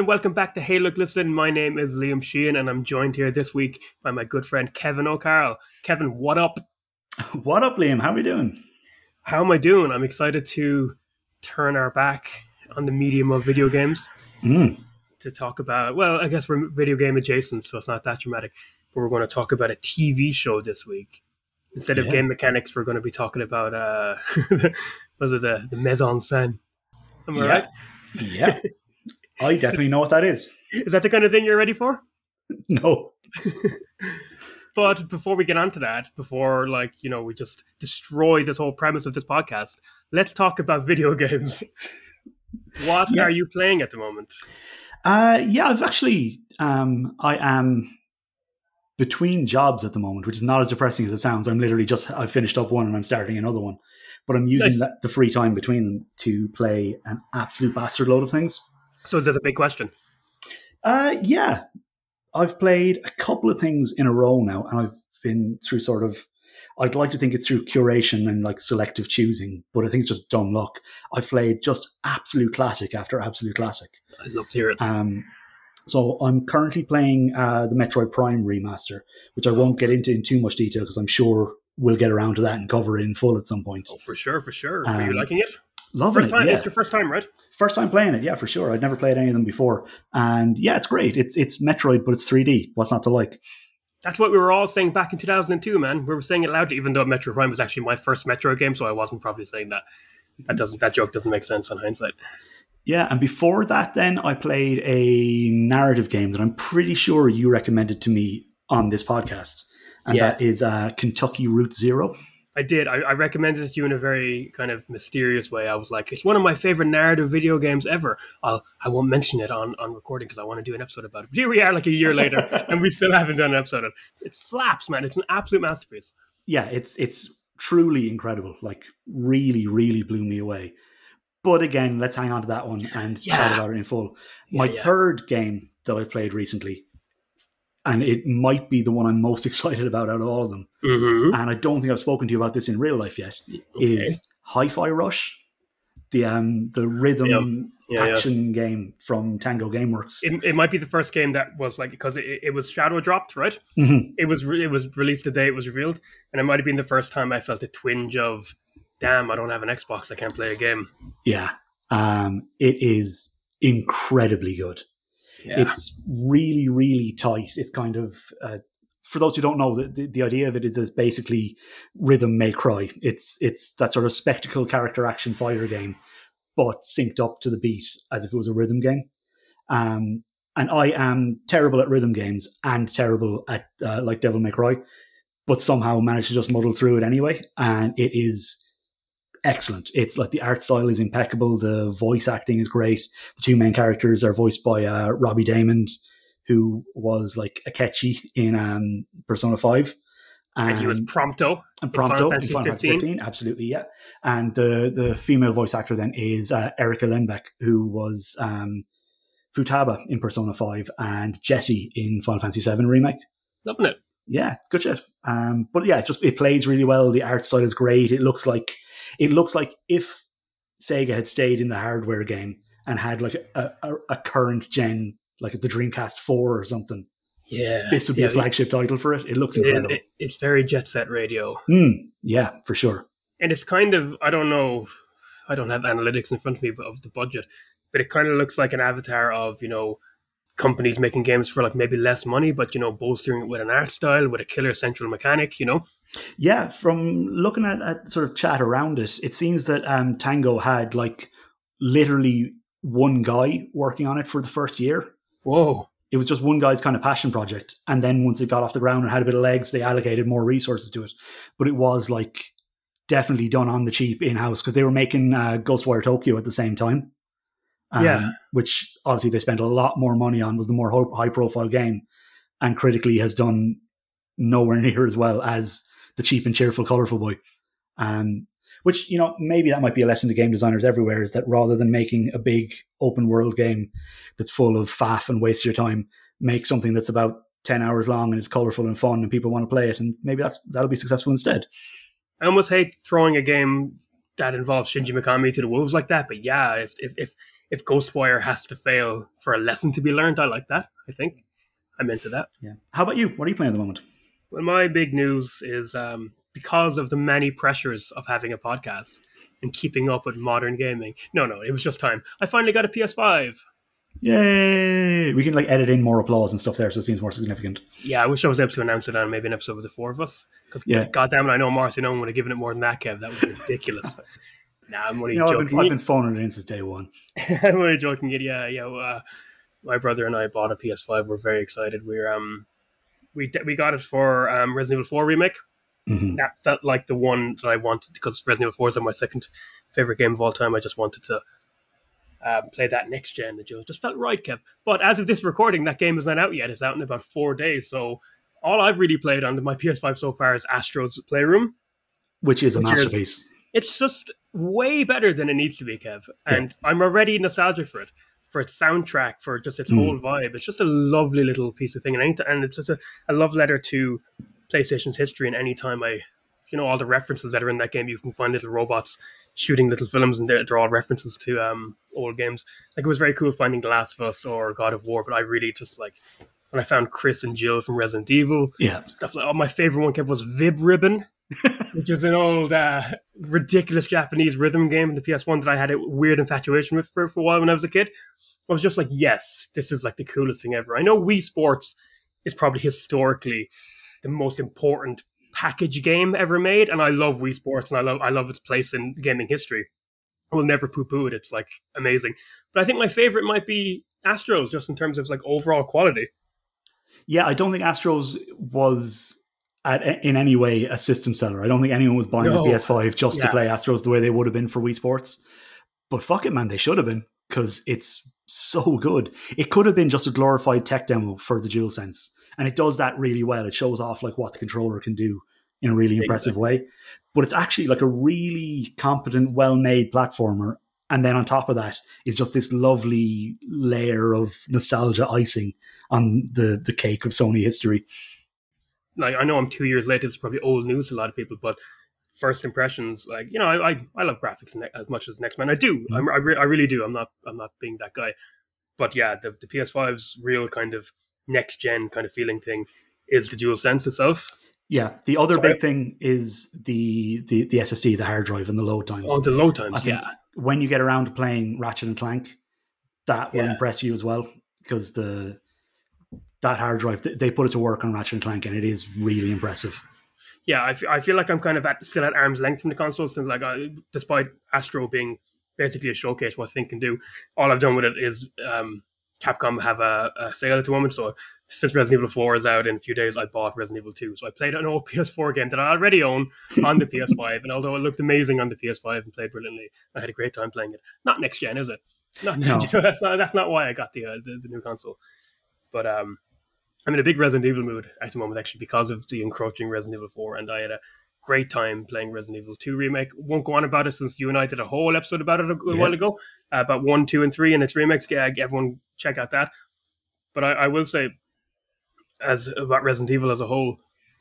and welcome back to Hey Look Listen. My name is Liam Sheehan, and I'm joined here this week by my good friend Kevin O'Carroll. Kevin, what up? What up, Liam? How are we doing? How am I doing? I'm excited to turn our back on the medium of video games Mm. to talk about. Well, I guess we're video game adjacent, so it's not that dramatic. But we're going to talk about a TV show this week instead of Yeah. game mechanics. We're going to be talking about uh, was it the the mise en scène? Am I Yeah. right? Yeah. I definitely know what that is. Is that the kind of thing you're ready for? No. But before we get on to that, before like you know we just destroy this whole premise of this podcast, let's talk about video games. what Yeah. are you playing at the moment? Uh, yeah, I've actually, um, I am between jobs at the moment, which is not as depressing as it sounds. I'm literally just, I've finished up one and I'm starting another one. But I'm using Nice. that, the free time between them to play an absolute bastard load of things. So there's a big question. Uh, yeah, I've played a couple of things in a row now, and I've been through sort of. I'd like to think it's through curation and like selective choosing, but I think it's just dumb luck. I've played just absolute classic after absolute classic. I'd love to hear it. Um, so I'm currently playing uh, the Metroid Prime remaster, which I won't get into in too much detail because I'm sure we'll get around to that and cover it in full at some point. Oh, for sure, for sure. are you Um, liking it? Loving First it, time. yeah. It's your first time, right? First time playing it, yeah, for sure. I'd never played any of them before, and yeah, it's great. It's it's Metroid, but it's 3D. What's not to like? That's what we were all saying back in 2002, man. We were saying it loudly, even though Metroid Prime was actually my first Metroid game, so I wasn't probably saying that. That doesn't. That joke doesn't make sense on hindsight. Yeah, and before that, then I played a narrative game that I'm pretty sure you recommended to me on this podcast, and Yeah. that is uh, Kentucky Route Zero. I did. I, I recommended it to you in a very kind of mysterious way. I was like, it's one of my favorite narrative video games ever. I'll, I won't mention it on, on recording because I want to do an episode about it. But here we are, like a year later, and we still haven't done an episode Of it. It slaps, man. It's an absolute masterpiece. Yeah, it's it's truly incredible. Like, really, really blew me away. But again, let's hang on to that one and Yeah. chat about it in full. My Yeah, yeah. third game that I've played recently, and it might be the one I'm most excited about out of all of them, Mm-hmm. and I don't think I've spoken to you about this in real life yet. is Hi-Fi Rush, the um the rhythm Yeah, yeah. action game from Tango GameWorks. It, it might be the first game that was like because it, it was shadow dropped, right? Mhm. It was re- it was released the day it was revealed, and it might have been the first time I felt a twinge of, damn, I don't have an Xbox, I can't play a game. Yeah, um, it is incredibly good. Yeah, It's really, really tight. It's kind of uh, for those who don't know, the, the, idea of it is it's basically rhythm may cry. It's it's that sort of spectacle character action fighter game, but synced up to the beat as if it was a rhythm game. Um, and I am terrible at rhythm games and terrible at uh, like Devil May Cry, but somehow managed to just muddle through it anyway. And it is excellent. It's like the art style is impeccable. The voice acting is great. The two main characters are voiced by uh, Robbie Daymond, who was like Akechi in um, Persona Five. and he was And- Prompto. and Final Prompto in Final Fantasy 15. 15, absolutely, yeah. And the the female voice actor then is uh, Erica Lindbeck, who was um, Futaba in Persona 5 and Jessie in Final Fantasy 7 remake. Loving it. Yeah, it's good shit. Um, but yeah, it just it plays really well. The art style is great. It looks like it looks like if Sega had stayed in the hardware game and had like a, a, a current gen, like the Dreamcast 4 or something, Yeah, this would be yeah, a flagship title for it. It looks it- incredible. it- it's very jet set radio, Mm, yeah, for sure. and it's kind of I don't know, I don't have analytics in front of me but of the budget, but it kind of looks like an avatar of you know companies making games for like maybe less money, but you know bolstering it with an art style with a killer central mechanic. You know, Yeah, from looking at, at sort of chat around it, it seems that um, Tango had like literally one guy working on it for the first year. whoa, It was just one guy's kind of passion project. And then once it got off the ground and had a bit of legs, they allocated more resources to it. But it was like definitely done on the cheap in house because they were making uh, Ghostwire Tokyo at the same time. Um, Yeah. Which obviously they spent a lot more money on, was the more high profile game, and critically has done nowhere near as well as the cheap and cheerful Colorful Boy. Um, which, you know, maybe that might be a lesson to game designers everywhere is that rather than making a big open world game that's full of faff and waste your time, make something that's about 10 hours long and it's colorful and fun and people want to play it. And maybe that's that'll be successful instead. I almost hate throwing a game that involves Shinji Mikami to the wolves like that. But yeah, if if if, if Ghostwire has to fail for a lesson to be learned, I like that. I think I'm into that. Yeah. How about you? What are you playing at the moment? Well, my big news is um, because of the many pressures of having a podcast and keeping up with modern gaming. No, no, it was just time. I finally got a PS5. Yay! We can like edit in more applause and stuff there, so it seems more significant. Yeah, I wish I was able to announce it on maybe an episode with the four of us. Because Yeah. goddamn it, I know Marcy no one would have given it more than that, Kev. That was ridiculous. nah, I'm only You know, I've joking. been, I've been phoning it in since day one. I'm only joking. Yeah, yeah. Uh, my brother and I bought a PS5. We're very excited. We're um, we we got it for um, Resident Evil 4 remake. Mhm. That felt like the one that I wanted because Resident Evil 4 is my second favorite game of all time. I just wanted to um, play that next gen. It just just felt right, Kev. But as of this recording, that game is not out yet. It's out in about four days. So all I've really played on my PS5 so far is Astro's Playroom. Which is a Which is- masterpiece. It's just way better than it needs to be, Kev. And I'm already nostalgic for it, for its soundtrack, for just its Mm. whole vibe. It's just a lovely little piece of thing, and, and it's just a, a love letter to PlayStation's history. And any time I, you know, all the references that are in that game, you can find little robots shooting little films, and they're, they're all references to um, old games. Like it was very cool finding The Last of Us or God of War, but I really just like when I found Chris and Jill from Resident Evil Yeah. stuff like oh my favorite one Kev, was Vib Ribbon, which is an old uh, ridiculous Japanese rhythm game in the PS1 that I had a weird infatuation with for, for a while when I was a kid. I was just like, yes, this is like the coolest thing ever. I know Wii Sports is probably historically the most important package game ever made, and I love Wii Sports and I love I love its place in gaming history. I will never poo poo it. It's like amazing. But I think my favorite might be Astros, just in terms of like overall quality. Yeah, I don't think Astros was at, in any way a system seller. I don't think anyone was buying No. a PS5 just to play Astros the way they would have been for Wii Sports. But fuck it, man, they should have been because it's so good. It could have been just a glorified tech demo for the DualSense, and it does that really well. It shows off like what the controller can do in a really impressive way. But it's actually like a really competent, well-made platformer. And then on top of that is just this lovely layer of nostalgia icing on the the cake of Sony history. Like I know I'm two years late. It's probably old news to a lot of people, but first impressions, like you know, I I, I love graphics as much as Next Man. I do. Mm-hmm. I'm, I, re- I really do. I'm not I'm not being that guy, but yeah, the the PS5's real kind of next gen kind of feeling thing is the dual sense itself. Yeah, the other Sorry. big thing is the, the the SSD, the hard drive, and the load times. Oh, the load I times, think yeah. when you get around to playing Ratchet and Clank, that will Yeah. impress you as well because the that hard drive they put it to work on Ratchet and Clank, and it is really impressive. yeah, I fe- I feel like I'm kind of at, still at arm's length from the console since like I, despite Astro being basically a showcase what Think can do, all I've done with it is um, Capcom have a, a sale at the moment. So since Resident Evil 4 is out in a few days, I bought Resident Evil 2. So I played an old PS4 game that I already own on the PS5, and although it looked amazing on the PS5 and played brilliantly, I had a great time playing it. Not next gen, is it? Not, No. that's not that's not why I got the, uh, the the new console. But um, I'm in a big Resident Evil mood at the moment, actually, because of the encroaching Resident Evil 4, and I had a great time playing Resident Evil 2 remake. Won't go on about it since you and I did a whole episode about it a, Yeah. while ago, uh, about one, two, and three, and its remakes. Yeah, everyone check out that. But I, I will say, as about Resident Evil as a whole,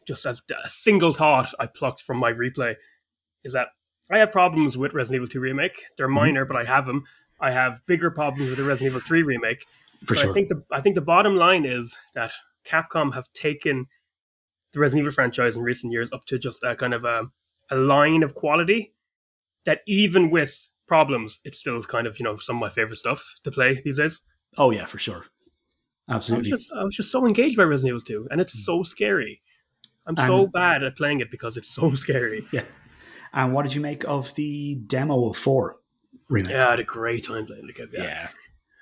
just as a single thought I plucked from my replay is that I have problems with Resident Evil 2 remake. They're minor, but I have them. I have bigger problems with the Resident Evil 3 remake. For But sure. I think the I think the bottom line is that Capcom have taken the Resident Evil franchise in recent years up to just a kind of a, a line of quality that even with problems, it's still kind of you know some of my favorite stuff to play these days. oh yeah, for sure. I was Absolutely. just I was just so engaged by Resident Evil 2, and it's mm. so scary. I'm so bad at playing it because it's so scary. yeah. And what did you make of the demo of four remake? Yeah, I had a great time playing it. Yeah,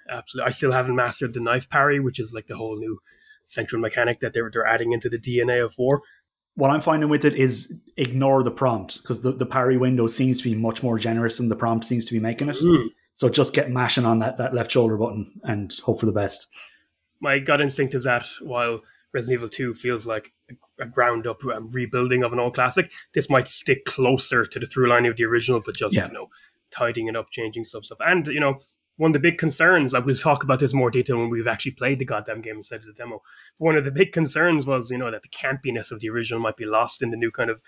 absolutely. I still haven't mastered the knife parry, which is like the whole new central mechanic that they're they're adding into the DNA of four. What I'm finding with it is ignore the prompt because the, the parry window seems to be much more generous than the prompt seems to be making it. Mm. So just get mashing on that, that left shoulder button and hope for the best. my gut instinct is that while Resident Evil 2 feels like a, a ground up um, rebuilding of an old classic, this might stick closer to the through line of the original, but just, Yeah. you know, tidying it up, changing stuff, stuff. And, you know, one of the big concerns, I will talk about this more detail when we've actually played the goddamn game instead of the demo. One of the big concerns was, you know, that the campiness of the original might be lost in the new kind of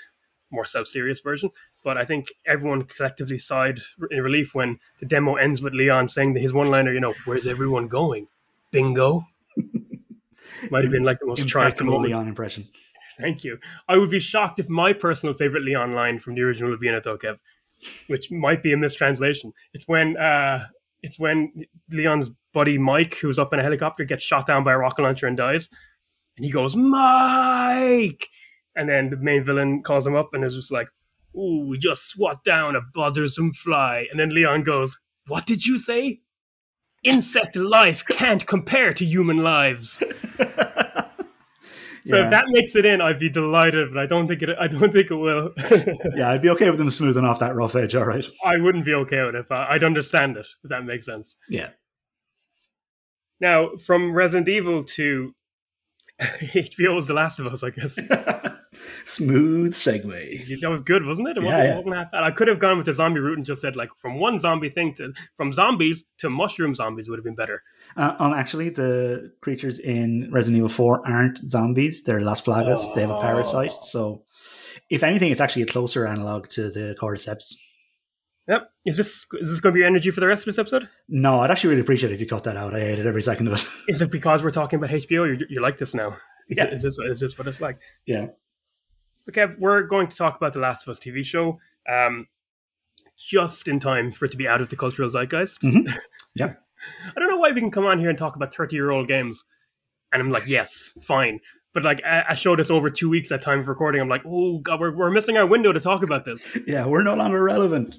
more self-serious version. But I think everyone collectively sighed in relief when the demo ends with Leon saying his one-liner, you know, "Where's everyone going? Bingo." Might have been like the most triumphant. Leon impression. Thank you. I would be shocked if my personal favorite Leon line from the original Vienna Tokev, which might be a mistranslation. It's when uh, it's when Leon's buddy Mike, who's up in a helicopter, gets shot down by a rocket launcher and dies, and he goes Mike, and then the main villain calls him up and is just like, "Ooh, we just swat down a bothersome fly," and then Leon goes, "What did you say?" Insect life can't compare to human lives. So Yeah. if that makes it in, I'd be delighted, but I don't think it. I don't think it will. yeah, I'd be okay with them smoothing off that rough edge. All right. I wouldn't be okay with it, but I'd understand it if that makes sense. Yeah. Now, from Resident Evil to HBO's The Last of Us, I guess Smooth segue. that was good, wasn't it? It Yeah, wasn't, yeah. Wasn't half bad. I could have gone with the zombie route and just said like from one zombie thing to from zombies to mushroom zombies would have been better. Uh, um, actually, the creatures in Resident Evil 4 aren't zombies. They're Las Plagas. They have a parasite. Oh. So, if anything, it's actually a closer analog to the Cordyceps. Yep. Is this is this going to be your energy for the rest of this episode? No, I'd actually really appreciate it if you cut that out. I hated every second of it. Is it because we're talking about HBO? You you like this now? yeah. Is this is this what it's like? Yeah. Okay, we're going to talk about the Last of Us TV show, um, just in time for it to be out of the cultural zeitgeist. Mhm. Yeah. I don't know why we can come on here and talk about thirty-year-old games, and I'm like, yes, fine. But like a, a show that's over two weeks at time of recording, I'm like, oh god, we're we're missing our window to talk about this. Yeah, we're no longer relevant.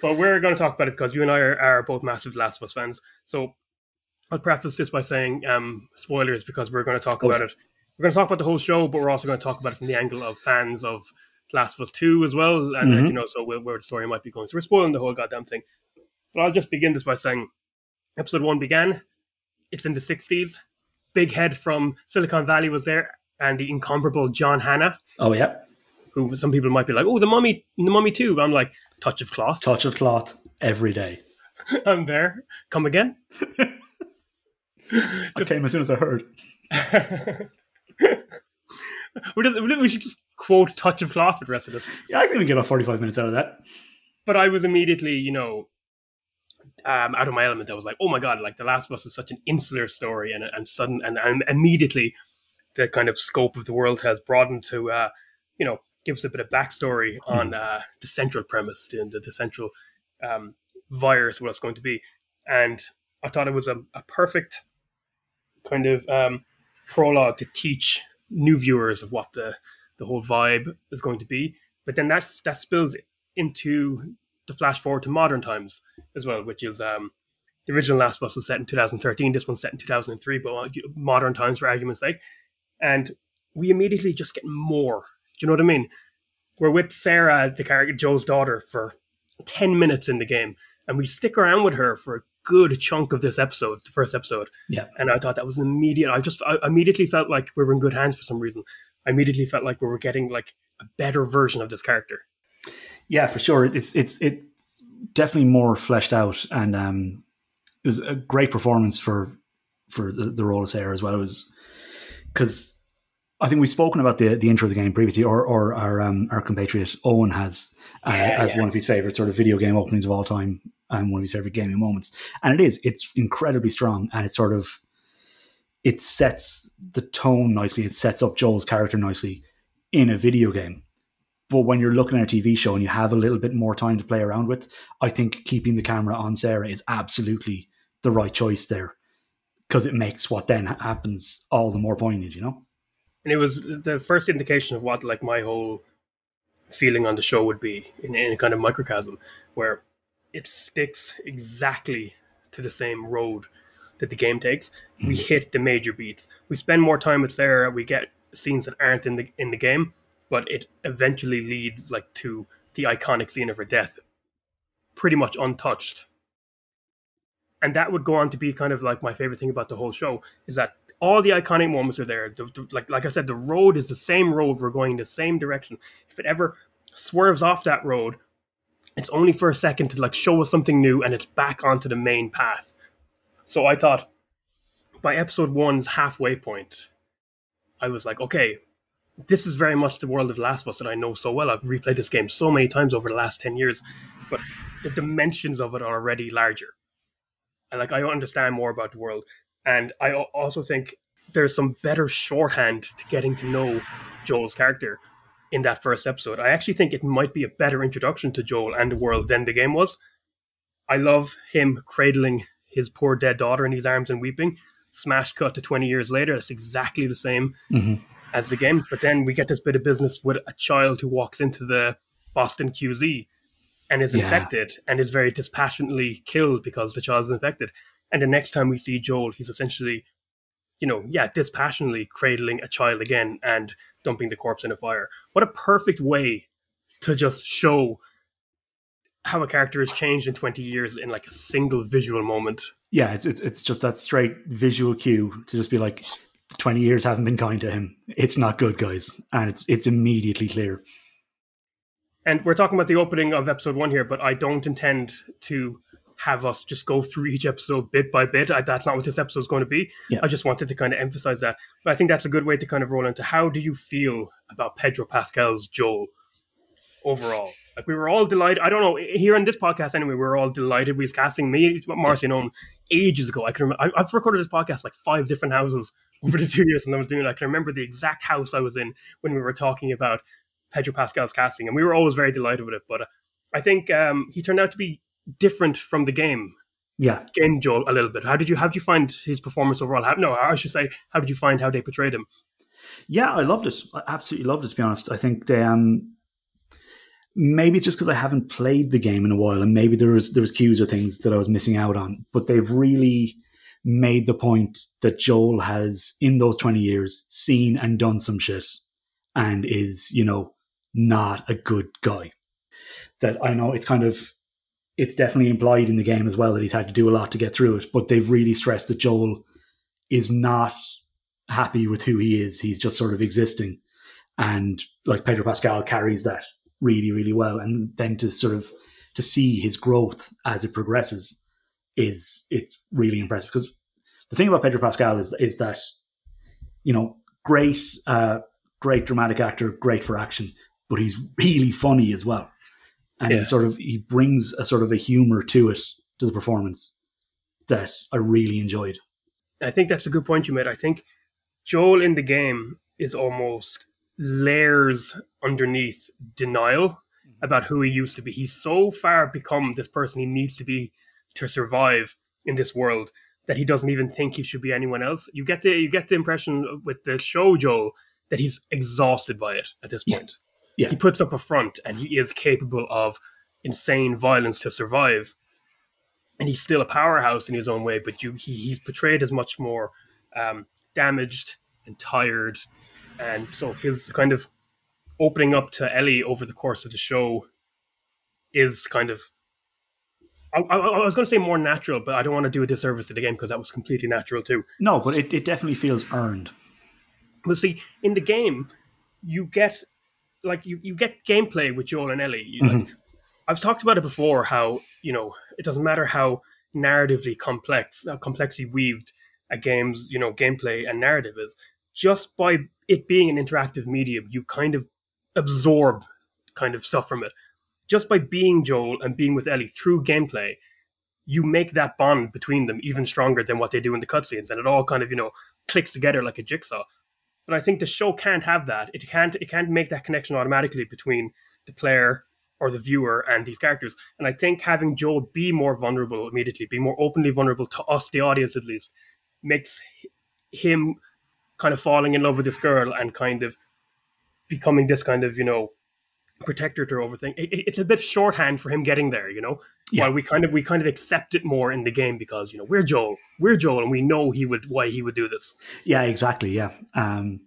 But we're going to talk about it because you and I are, are both massive Last of Us fans. So I'll preface this by saying um, spoilers because we're going to talk Oh, about yeah. it. We're going to talk about the whole show, but we're also going to talk about it from the angle of fans of Last of Us 2 as well. And, Mhm. you know, so where, where the story might be going. So we're spoiling the whole goddamn thing. But I'll just begin this by saying episode one began. It's in the 60s. Big Head from Silicon Valley was there, and the incomparable John Hannah, Oh, yeah. who some people might be like, oh, the mummy, the mummy too. But I'm like, touch of cloth. Touch of cloth every day. I'm there. Come again. I came as soon as I heard. We, should just quote "touch of cloth" for the rest of this. Yeah, I think we get about 45 minutes out of that. But I was immediately, you know, um, out of my element. I was like, "Oh my god!" Like The Last of Us is such an insular story, and and sudden and, and immediately the kind of scope of the world has broadened to, uh, you know, give us a bit of backstory on uh, the central premise, and the, the central um, virus, what it's going to be, and I thought it was a, a perfect kind of um, prologue to teach new viewers of what the the whole vibe is going to be. But then that's that spills into the flash forward to modern times as well, which is um, the original Last of Us was set in 2013. This one's set in 2003, but uh, modern times for argument's sake. And we immediately just get more. Do you know what I mean? We're with Sarah, the character Joel's daughter, for 10 minutes in the game, and we stick around with her for a good chunk of this episode, the first episode. Yeah. And I thought that was an immediate. I just I immediately felt like we were in good hands for some reason. I immediately felt like we were getting like a better version of this character. Yeah, for sure. It's it's it's definitely more fleshed out, and um, it was a great performance for for the, the role of Sarah as well. It was because I think we've spoken about the the intro of the game previously, or or our um, our compatriot Owen has uh, Yeah, as yeah. one of his favorite sort of video game openings of all time, and one of his favorite gaming moments. And it is it's incredibly strong, and it sort of it sets the tone nicely. It sets up Joel's character nicely in a video game. But when you're looking at a TV show and you have a little bit more time to play around with, I think keeping the camera on Sarah is absolutely the right choice there because it makes what then happens all the more poignant, you know? and it was the first indication of what like my whole feeling on the show would be in, in a kind of microcosm where it sticks exactly to the same road that the game takes we mm-hmm. hit the major beats we spend more time with sarah we get scenes that aren't in the in the game but it eventually leads like to the iconic scene of her death pretty much untouched and that would go on to be kind of like my favorite thing about the whole show is that all the iconic moments are there. The, the- like like I said, the road is the same road. We're going the same direction. If it ever swerves off that road, it's only for a second to like show us something new, and it's back onto the main path. So I thought by episode one's halfway point, I was like, okay, this is very much the world of the Last of Us that I know so well. I've replayed this game so many times over the last 10 years, but the dimensions of it are already larger. And like I understand more about the world. And I also think there's some better shorthand to getting to know Joel's character in that first episode. I actually think it might be a better introduction to Joel and the world than the game was. I love him cradling his poor dead daughter in his arms and weeping. Smash cut to 20 years later. That's exactly the same mm-hmm. as the game. But then we get this bit of business with a child who walks into the Boston QZ and is yeah. infected and is very dispassionately killed because the child is infected. And the next time we see Joel, he's essentially, you know, yeah, dispassionately cradling a child again and dumping the corpse in a fire. What a perfect way to just show how a character has changed in 20 years in like a single visual moment. Yeah, it's it's, it's just that straight visual cue to just be like 20 years haven't been kind to him. It's not good, guys. And it's it's immediately clear. And we're talking about the opening of episode 1 here, but I don't intend to have us just go through each episode bit by bit. I, that's not what this episode is going to be. Yeah. I just wanted to kind of emphasize that. But I think that's a good way to kind of roll into how do you feel about Pedro Pascal's Joel overall? Like we were all delighted. I don't know here in this podcast anyway. We were all delighted. We was casting me, Marcy, known ages ago. I can remember. I, have recorded this podcast like five different houses over the two years, and I was doing. It. I can remember the exact house I was in when we were talking about Pedro Pascal's casting, and we were always very delighted with it. But uh, I think um, he turned out to be different from the game. Yeah, game Joel a little bit. How did you how did you find his performance overall? How, no, I should say, how did you find how they portrayed him? Yeah, I loved it. I absolutely loved it. To be honest, I think they um maybe it's just because I haven't played the game in a while, and maybe there was there was cues or things that I was missing out on. But they've really made the point that Joel has, in those twenty years, seen and done some shit, and is you know not a good guy. That I know it's kind of it's definitely implied in the game as well that he's had to do a lot to get through it. But they've really stressed that Joel is not happy with who he is. He's just sort of existing. And like Pedro Pascal carries that really, really well. And then to sort of to see his growth as it progresses is it's really impressive. Because the thing about Pedro Pascal is is that, you know, great uh great dramatic actor, great for action, but he's really funny as well. And yeah. he sort of he brings a sort of a humor to it, to the performance that I really enjoyed. I think that's a good point you made. I think Joel in the game is almost layers underneath denial mm-hmm. about who he used to be. He's so far become this person he needs to be to survive in this world that he doesn't even think he should be anyone else. You get the you get the impression with the show Joel that he's exhausted by it at this point. Yeah. He puts up a front and he is capable of insane violence to survive. And he's still a powerhouse in his own way, but you he, he's portrayed as much more um, damaged and tired and so his kind of opening up to Ellie over the course of the show is kind of I, I, I was going to say more natural, but I don't want to do a disservice to the game because that was completely natural too. No, but it, it definitely feels earned. Well, see, in the game, you get like you, you get gameplay with Joel and Ellie. You, mm-hmm. like, I've talked about it before. How you know it doesn't matter how narratively complex, how complexly weaved a game's you know gameplay and narrative is. Just by it being an interactive medium, you kind of absorb kind of stuff from it. Just by being Joel and being with Ellie through gameplay, you make that bond between them even stronger than what they do in the cutscenes, and it all kind of you know clicks together like a jigsaw. But I think the show can't have that. It can't. It can't make that connection automatically between the player or the viewer and these characters. And I think having Joel be more vulnerable immediately, be more openly vulnerable to us, the audience at least, makes him kind of falling in love with this girl and kind of becoming this kind of you know protector to over thing. It, it's a bit shorthand for him getting there, you know. Yeah. While we kind of we kind of accept it more in the game because you know we're Joel, we're Joel, and we know he would why he would do this. Yeah, exactly. Yeah, um,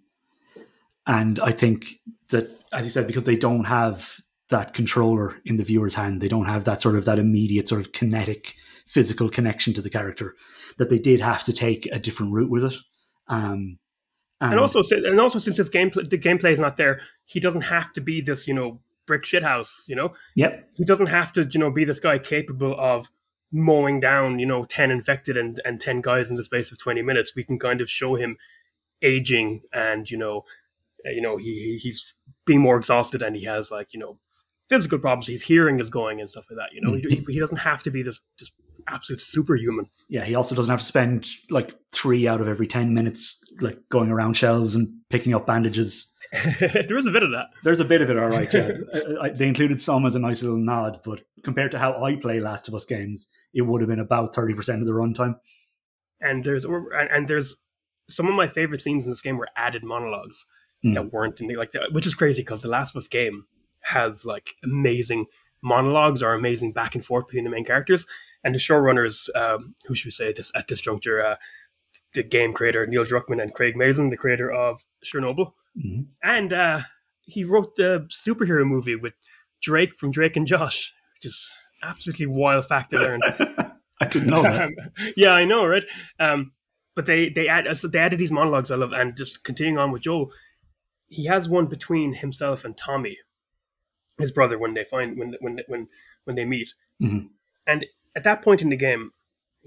and I think that as you said, because they don't have that controller in the viewer's hand, they don't have that sort of that immediate sort of kinetic physical connection to the character. That they did have to take a different route with it. Um, and, and also, and also, since his gameplay, the gameplay is not there, he doesn't have to be this, you know, brick shithouse. You know, yep. He doesn't have to, you know, be this guy capable of mowing down, you know, ten infected and and ten guys in the space of twenty minutes. We can kind of show him aging and you know uh, you know, he he's being more exhausted and he has like you know physical problems. His hearing is going and stuff like that. You know, he, he doesn't have to be this just absolute superhuman. Yeah, he also doesn't have to spend like three out of every ten minutes like going around shelves and picking up bandages. there is a bit of that. There's a bit of it, all right. Yeah. they included some as a nice little nod, but compared to how I play Last of Us games, it would have been about thirty percent of the runtime. And there's and, and there's some of my favorite scenes in this game were added monologues mm. that weren't in the like, the, which is crazy because the Last of Us game has like amazing monologues or amazing back and forth between the main characters. And the showrunners, um, who should we say at this at this juncture, uh, the game creator Neil Druckmann and Craig Mazin, the creator of Chernobyl, mm-hmm. and uh, he wrote the superhero movie with Drake from Drake and Josh, which is absolutely wild fact to learn. I didn't know that. Um, yeah, I know, right? Um, but they they add so they added these monologues I love, and just continuing on with Joel, he has one between himself and Tommy, his brother, when they find when when when when they meet, mm-hmm. and at that point in the game,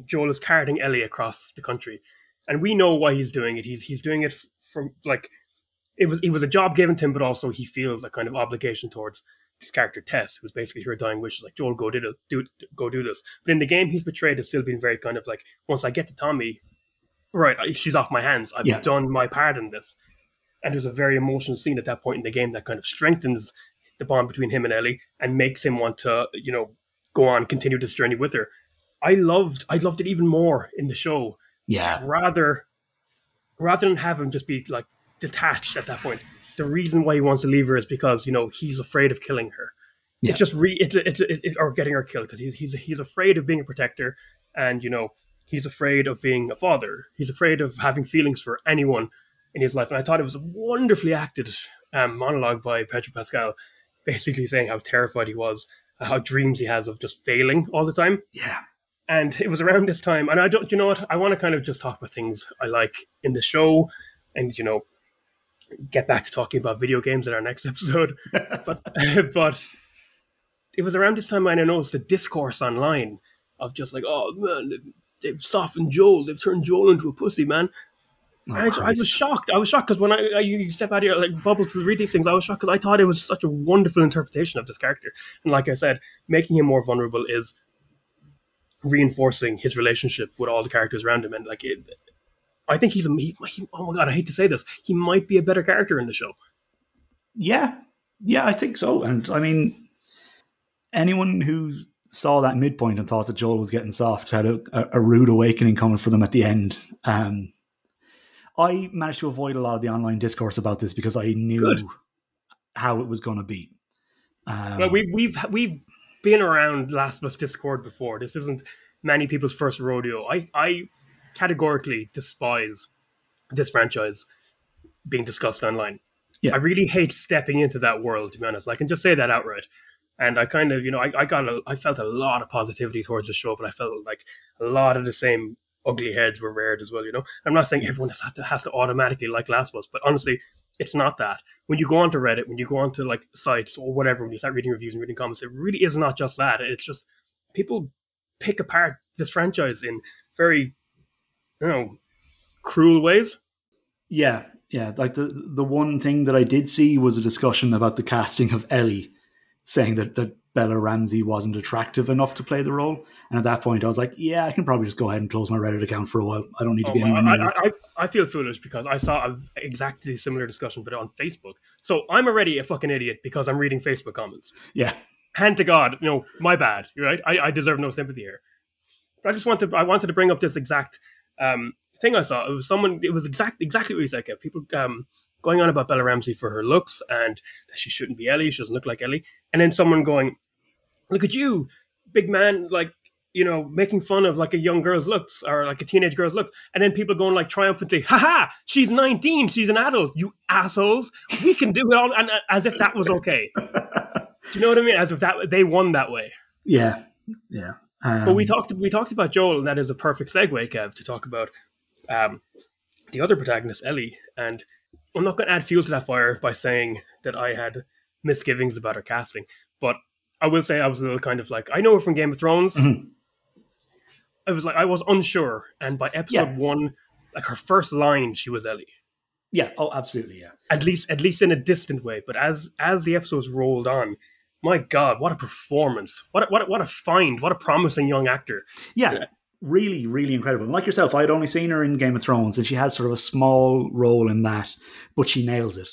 Joel is carting Ellie across the country, and we know why he's doing it. He's he's doing it from like it was it was a job given to him, but also he feels a kind of obligation towards this character Tess, who's basically her dying wish, is like Joel, go do this, do go do this. But in the game, he's portrayed as still being very kind of like once I get to Tommy, right, she's off my hands. I've yeah. done my part in this. And there's a very emotional scene at that point in the game that kind of strengthens the bond between him and Ellie and makes him want to, you know, go on, continue this journey with her. I loved, I loved it even more in the show. Yeah. Rather, rather than have him just be like detached at that point. The reason why he wants to leave her is because you know he's afraid of killing her. Yeah. It's just re it, it, it, it or getting her killed because he's he's he's afraid of being a protector, and you know he's afraid of being a father. He's afraid of having feelings for anyone in his life. And I thought it was a wonderfully acted um, monologue by Pedro Pascal, basically saying how terrified he was, how dreams he has of just failing all the time. Yeah. And it was around this time, and I don't, you know what? I want to kind of just talk about things I like in the show, and you know, get back to talking about video games in our next episode. but but it was around this time when I noticed the discourse online of just like, oh man, they've, they've softened Joel, they've turned Joel into a pussy, man. Oh, I, I, was shocked. I was shocked because when I, I, you step out of here like bubble to read these things, I was shocked because I thought it was such a wonderful interpretation of this character. And like I said, making him more vulnerable is reinforcing his relationship with all the characters around him, and like it, I think he's a he, he, oh my god, I hate to say this, he might be a better character in the show. Yeah, yeah, I think so. And I mean, anyone who saw that midpoint and thought that Joel was getting soft had a, a rude awakening coming for them at the end. Um, I managed to avoid a lot of the online discourse about this because I knew Good. how it was going to be. Um, well, we've we've we've been around Last of Us Discord before. This isn't many people's first rodeo. I I categorically despise this franchise being discussed online. Yeah. I really hate stepping into that world, to be honest. I can just say that outright. And I kind of, you know, I, I got, a, I felt a lot of positivity towards the show, but I felt like a lot of the same ugly heads were reared as well. You know, I'm not saying everyone has to, has to automatically like Last of Us, but honestly, it's not that. When you go onto Reddit, when you go onto like sites or whatever, when you start reading reviews and reading comments, it really is not just that. It's just people pick apart this franchise in very you know, cruel ways. Yeah, yeah. Like the the one thing that I did see was a discussion about the casting of Ellie, saying that that Bella Ramsey wasn't attractive enough to play the role. And at that point, I was like, yeah, I can probably just go ahead and close my Reddit account for a while. I don't need to oh, be anywhere I, I, I, feel foolish because I saw a exactly similar discussion, but on Facebook. So I'm already a fucking idiot because I'm reading Facebook comments. Yeah. Hand to God, you know, my bad. Right? I, I deserve no sympathy here. But I just want to I wanted to bring up this exact um, thing I saw. It was someone. It was exactly exactly what you said. People um, going on about Bella Ramsey for her looks and that she shouldn't be Ellie. She doesn't look like Ellie. And then someone going, "Look at you, big man!" Like you know, making fun of like a young girl's looks or like a teenage girl's looks, and then people going like triumphantly, "Haha, she's 19, she's an adult, you assholes. We can do it all," and uh, as if that was okay. do you know what I mean? As if that they won that way. Yeah, yeah. Um, but we talked we talked about Joel, and that is a perfect segue, Kev, to talk about um, the other protagonist, Ellie. And I'm not going to add fuel to that fire by saying that I had misgivings about her casting, but I will say I was a little kind of like I know her from Game of Thrones. Mm-hmm. I was like I was unsure, and by episode yeah. one, like her first line, she was Ellie. Yeah. Oh, absolutely. Yeah. At least, at least in a distant way. But as as the episodes rolled on, my God, what a performance! What a, what a, what a find! What a promising young actor! Yeah. yeah. Really, really incredible. And like yourself, I had only seen her in Game of Thrones, and she has sort of a small role in that, but she nails it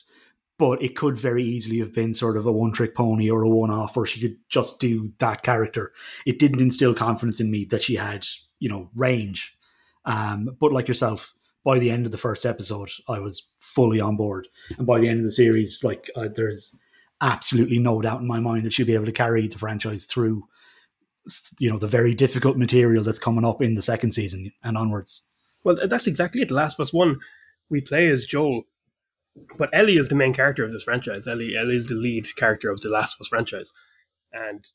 but it could very easily have been sort of a one trick pony or a one off, or she could just do that character. It didn't instill confidence in me that she had, you know, range. Um, but like yourself, by the end of the first episode, I was fully on board. And by the end of the series, like uh, there's absolutely no doubt in my mind that she'll be able to carry the franchise through, you know, the very difficult material that's coming up in the second season and onwards. Well, that's exactly it. The Last of Us One, we play as Joel but Ellie is the main character of this franchise. Ellie, Ellie is the lead character of the Last of Us franchise, and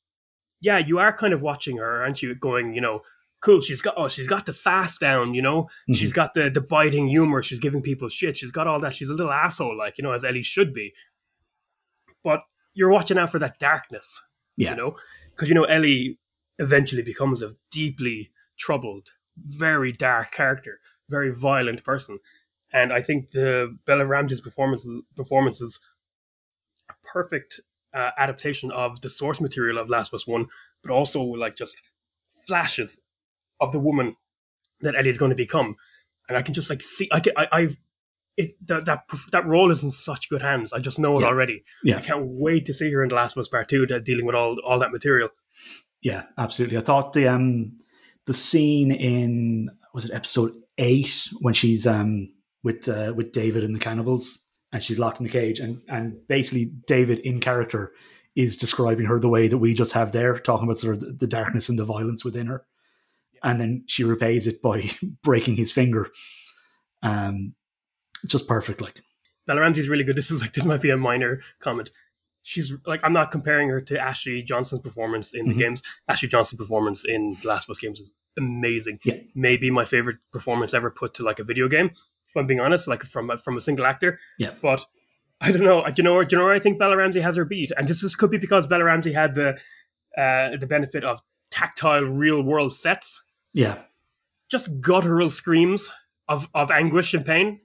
yeah, you are kind of watching her, aren't you? Going, you know, cool. She's got oh, she's got the sass down. You know, mm-hmm. she's got the the biting humor. She's giving people shit. She's got all that. She's a little asshole, like you know, as Ellie should be. But you're watching out for that darkness. Yeah. You know, because you know Ellie eventually becomes a deeply troubled, very dark character, very violent person. And I think the Bella Ramsey's performance performance is a perfect uh, adaptation of the source material of Last of Us One, but also like just flashes of the woman that Ellie is going to become. And I can just like see, I can, I, I've it, that that that role is in such good hands. I just know it yeah. already. Yeah, I can't wait to see her in The Last of Us Part Two, dealing with all all that material. Yeah, absolutely. I thought the um the scene in was it episode eight when she's um with uh, with David and the cannibals, and she's locked in the cage, and and basically David in character is describing her the way that we just have there, talking about sort of the darkness and the violence within her, and then she repays it by breaking his finger. Um, just perfect, like. Bella Ramsey's really good. This is like this might be a minor comment. She's like I'm not comparing her to Ashley Johnson's performance in the mm-hmm. games. Ashley Johnson's performance in The Last of Us games is amazing. Yeah. Maybe my favorite performance ever put to like a video game if I'm being honest, like from a, from a single actor. Yeah. But I don't know. Do you know? Do you know where I think Bella Ramsey has her beat? And this is, could be because Bella Ramsey had the uh, the benefit of tactile, real world sets. Yeah. Just guttural screams of of anguish and pain.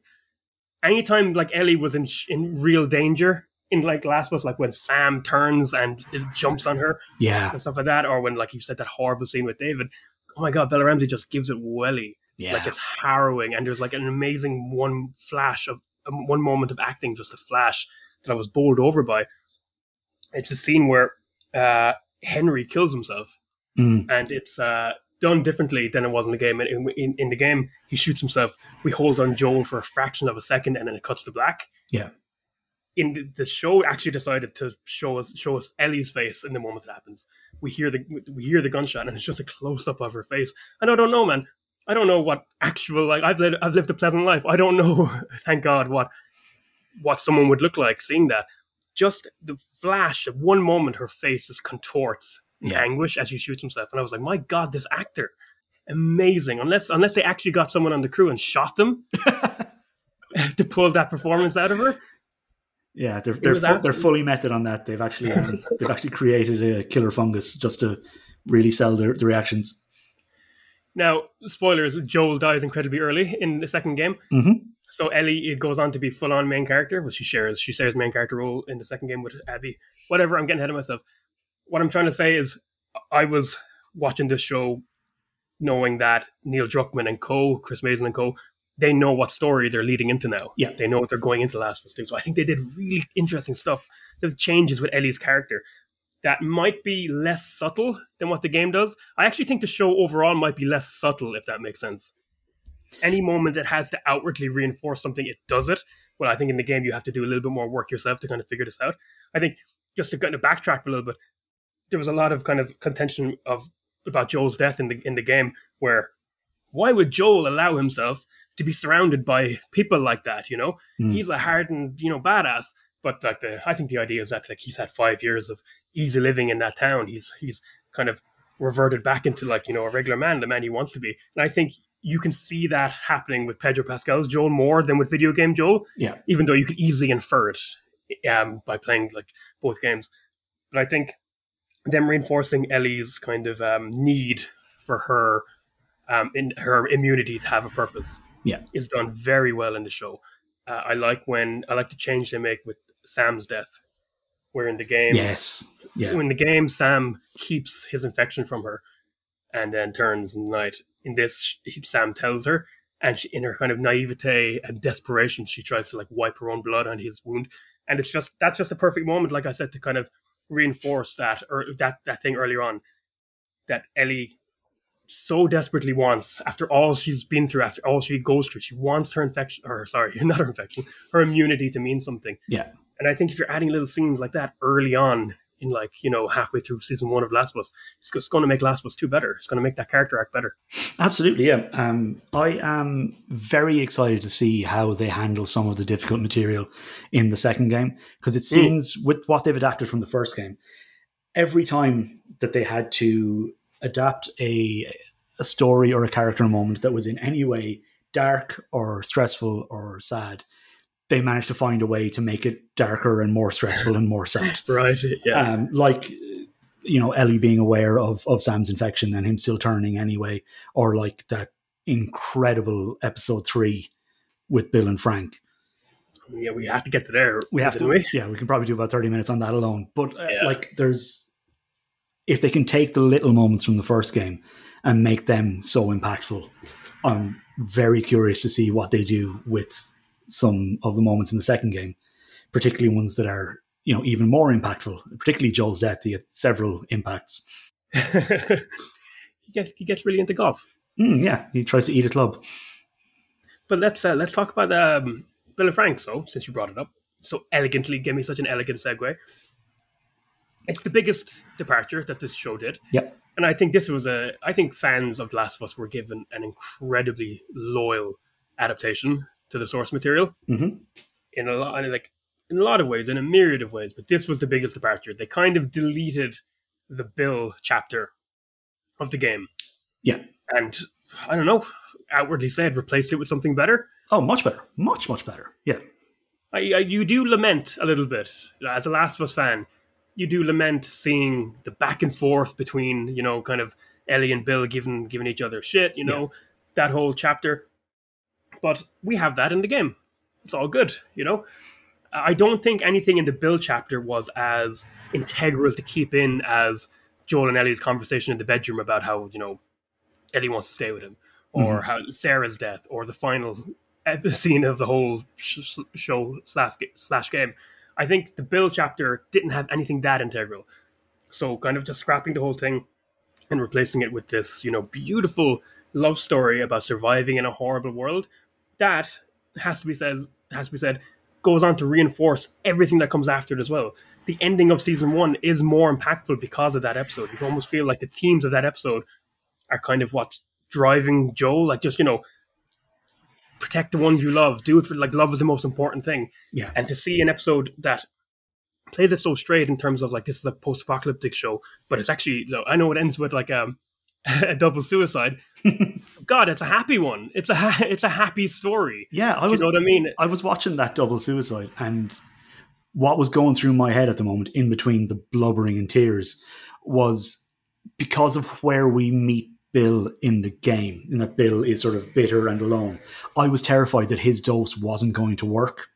Anytime like Ellie was in in real danger in like Last of Us, like when Sam turns and it jumps on her, yeah, and stuff like that, or when like you said that horrible scene with David. Oh my God, Bella Ramsey just gives it welly. Yeah. Like it's harrowing, and there's like an amazing one flash of um, one moment of acting, just a flash that I was bowled over by. It's a scene where uh, Henry kills himself, mm. and it's uh, done differently than it was in the game. In, in, in, the game, he shoots himself. We hold on Joel for a fraction of a second, and then it cuts to black. Yeah. In the, the show, actually decided to show us show us Ellie's face in the moment it happens. We hear the we hear the gunshot, and it's just a close up of her face. And I don't know, man. I don't know what actual like I've lived I've lived a pleasant life. I don't know, thank God, what what someone would look like seeing that. Just the flash of one moment, her face just contorts yeah. anguish as he shoots himself, and I was like, my God, this actor, amazing. Unless unless they actually got someone on the crew and shot them to pull that performance out of her. Yeah, they're they're, fu- they're fully method on that. They've actually um, they've actually created a killer fungus just to really sell their, the reactions. Now, spoilers: Joel dies incredibly early in the second game. Mm-hmm. So Ellie it goes on to be full on main character. Well, she shares she shares main character role in the second game with Abby. Whatever. I'm getting ahead of myself. What I'm trying to say is, I was watching this show knowing that Neil Druckmann and co, Chris Mason and co, they know what story they're leading into now. Yeah. They know what they're going into Last of Us 2. So I think they did really interesting stuff. There's changes with Ellie's character that might be less subtle than what the game does. I actually think the show overall might be less subtle, if that makes sense. Any moment it has to outwardly reinforce something, it does it. Well, I think in the game you have to do a little bit more work yourself to kind of figure this out. I think just to kind of backtrack a little bit, there was a lot of kind of contention of about Joel's death in the in the game, where why would Joel allow himself to be surrounded by people like that? You know, mm. he's a hardened, you know, badass but like the I think the idea is that like he's had five years of easy living in that town. He's he's kind of reverted back into like you know a regular man, the man he wants to be. And I think you can see that happening with Pedro Pascal's Joel more than with video game Joel. Yeah. Even though you could easily infer it um, by playing like both games, but I think them reinforcing Ellie's kind of um, need for her um, in her immunity to have a purpose. Yeah, is done very well in the show Uh, I like when I like the change they make with Sam's death, where in the game, Yes. Yeah. in the game, Sam keeps his infection from her, and then turns night. In this, he, Sam tells her, and she, in her kind of naivete and desperation, she tries to like wipe her own blood on his wound, and it's just that's just the perfect moment, like I said, to kind of reinforce that or that that thing earlier on that Ellie so desperately wants after all she's been through, after all she goes through, she wants her infection, or sorry, not her infection, her immunity to mean something. Yeah. And I think if you're adding little scenes like that early on, in like you know halfway through season one of Last of Us, it's, it's going to make Last of Us two better. It's going to make that character act better. Absolutely, yeah. Um, I am very excited to see how they handle some of the difficult material in the second game because it seems with what they've adapted from the first game, every time that they had to adapt a a story or a character moment that was in any way dark or stressful or sad, they managed to find a way to make it darker and more stressful and more sad. Right? Yeah. um, like you know Ellie being aware of of Sam's infection and him still turning anyway, or like that incredible episode three with Bill and Frank. yeah, we have to get to there. We have to, We? yeah, we can probably do about thirty minutes on that alone. But uh, Yeah. like, there's if they can take the little moments from the first game and make them so impactful, I'm very curious to see what they do with some of the moments in the second game, particularly ones that are you know even more impactful. Particularly Joel's death, he had several impacts. he gets he gets really into golf. Mm, yeah, he tries to eat a club. But let's uh, let's talk about um, Bill and Frank. So since you brought it up so elegantly, give me such an elegant segue. It's the biggest departure that this show did, Yep. and I think this was a. I think fans of The Last of Us were given an incredibly loyal adaptation to the source material hmm in a lot, like in a lot of ways, in a myriad of ways. But this was the biggest departure. They kind of deleted the Bill chapter of the game. Yeah. and I don't know. Outwardly said, replaced it with something better. Oh, much better. Much, much better. Yeah. I, I, you do lament a little bit as a Last of Us fan. You do lament seeing the back and forth between you know, kind of Ellie and Bill giving giving each other shit. You know, that whole chapter. But we have that in the game. It's all good. You know, I don't think anything in the Bill chapter was as integral to keep in as Joel and Ellie's conversation in the bedroom about how you know Ellie wants to stay with him, or mm-hmm. how Sarah's death, or the final the scene of the whole sh- show slash slash game. I think the Bill chapter didn't have anything that integral. So kind of just scrapping the whole thing and replacing it with this, you know, beautiful love story about surviving in a horrible world. That has to be said has to be said goes on to reinforce everything that comes after it as well. The ending of season one is more impactful because of that episode. You almost feel like the themes of that episode are kind of what's driving Joel. Like just, you know, protect the ones you love. Do it for like love is the most important thing. Yeah. And to see an episode that plays it so straight in terms of like this is a post-apocalyptic show, but it's actually I know it ends with like um, a double suicide. God, it's a happy one. It's a ha- it's a happy story. Yeah. I Do was, you know what I mean? I was watching that double suicide and what was going through my head at the moment in between the blubbering and tears was because of where we meet Bill in the game, and that Bill is sort of bitter and alone. I was terrified that his dose wasn't going to work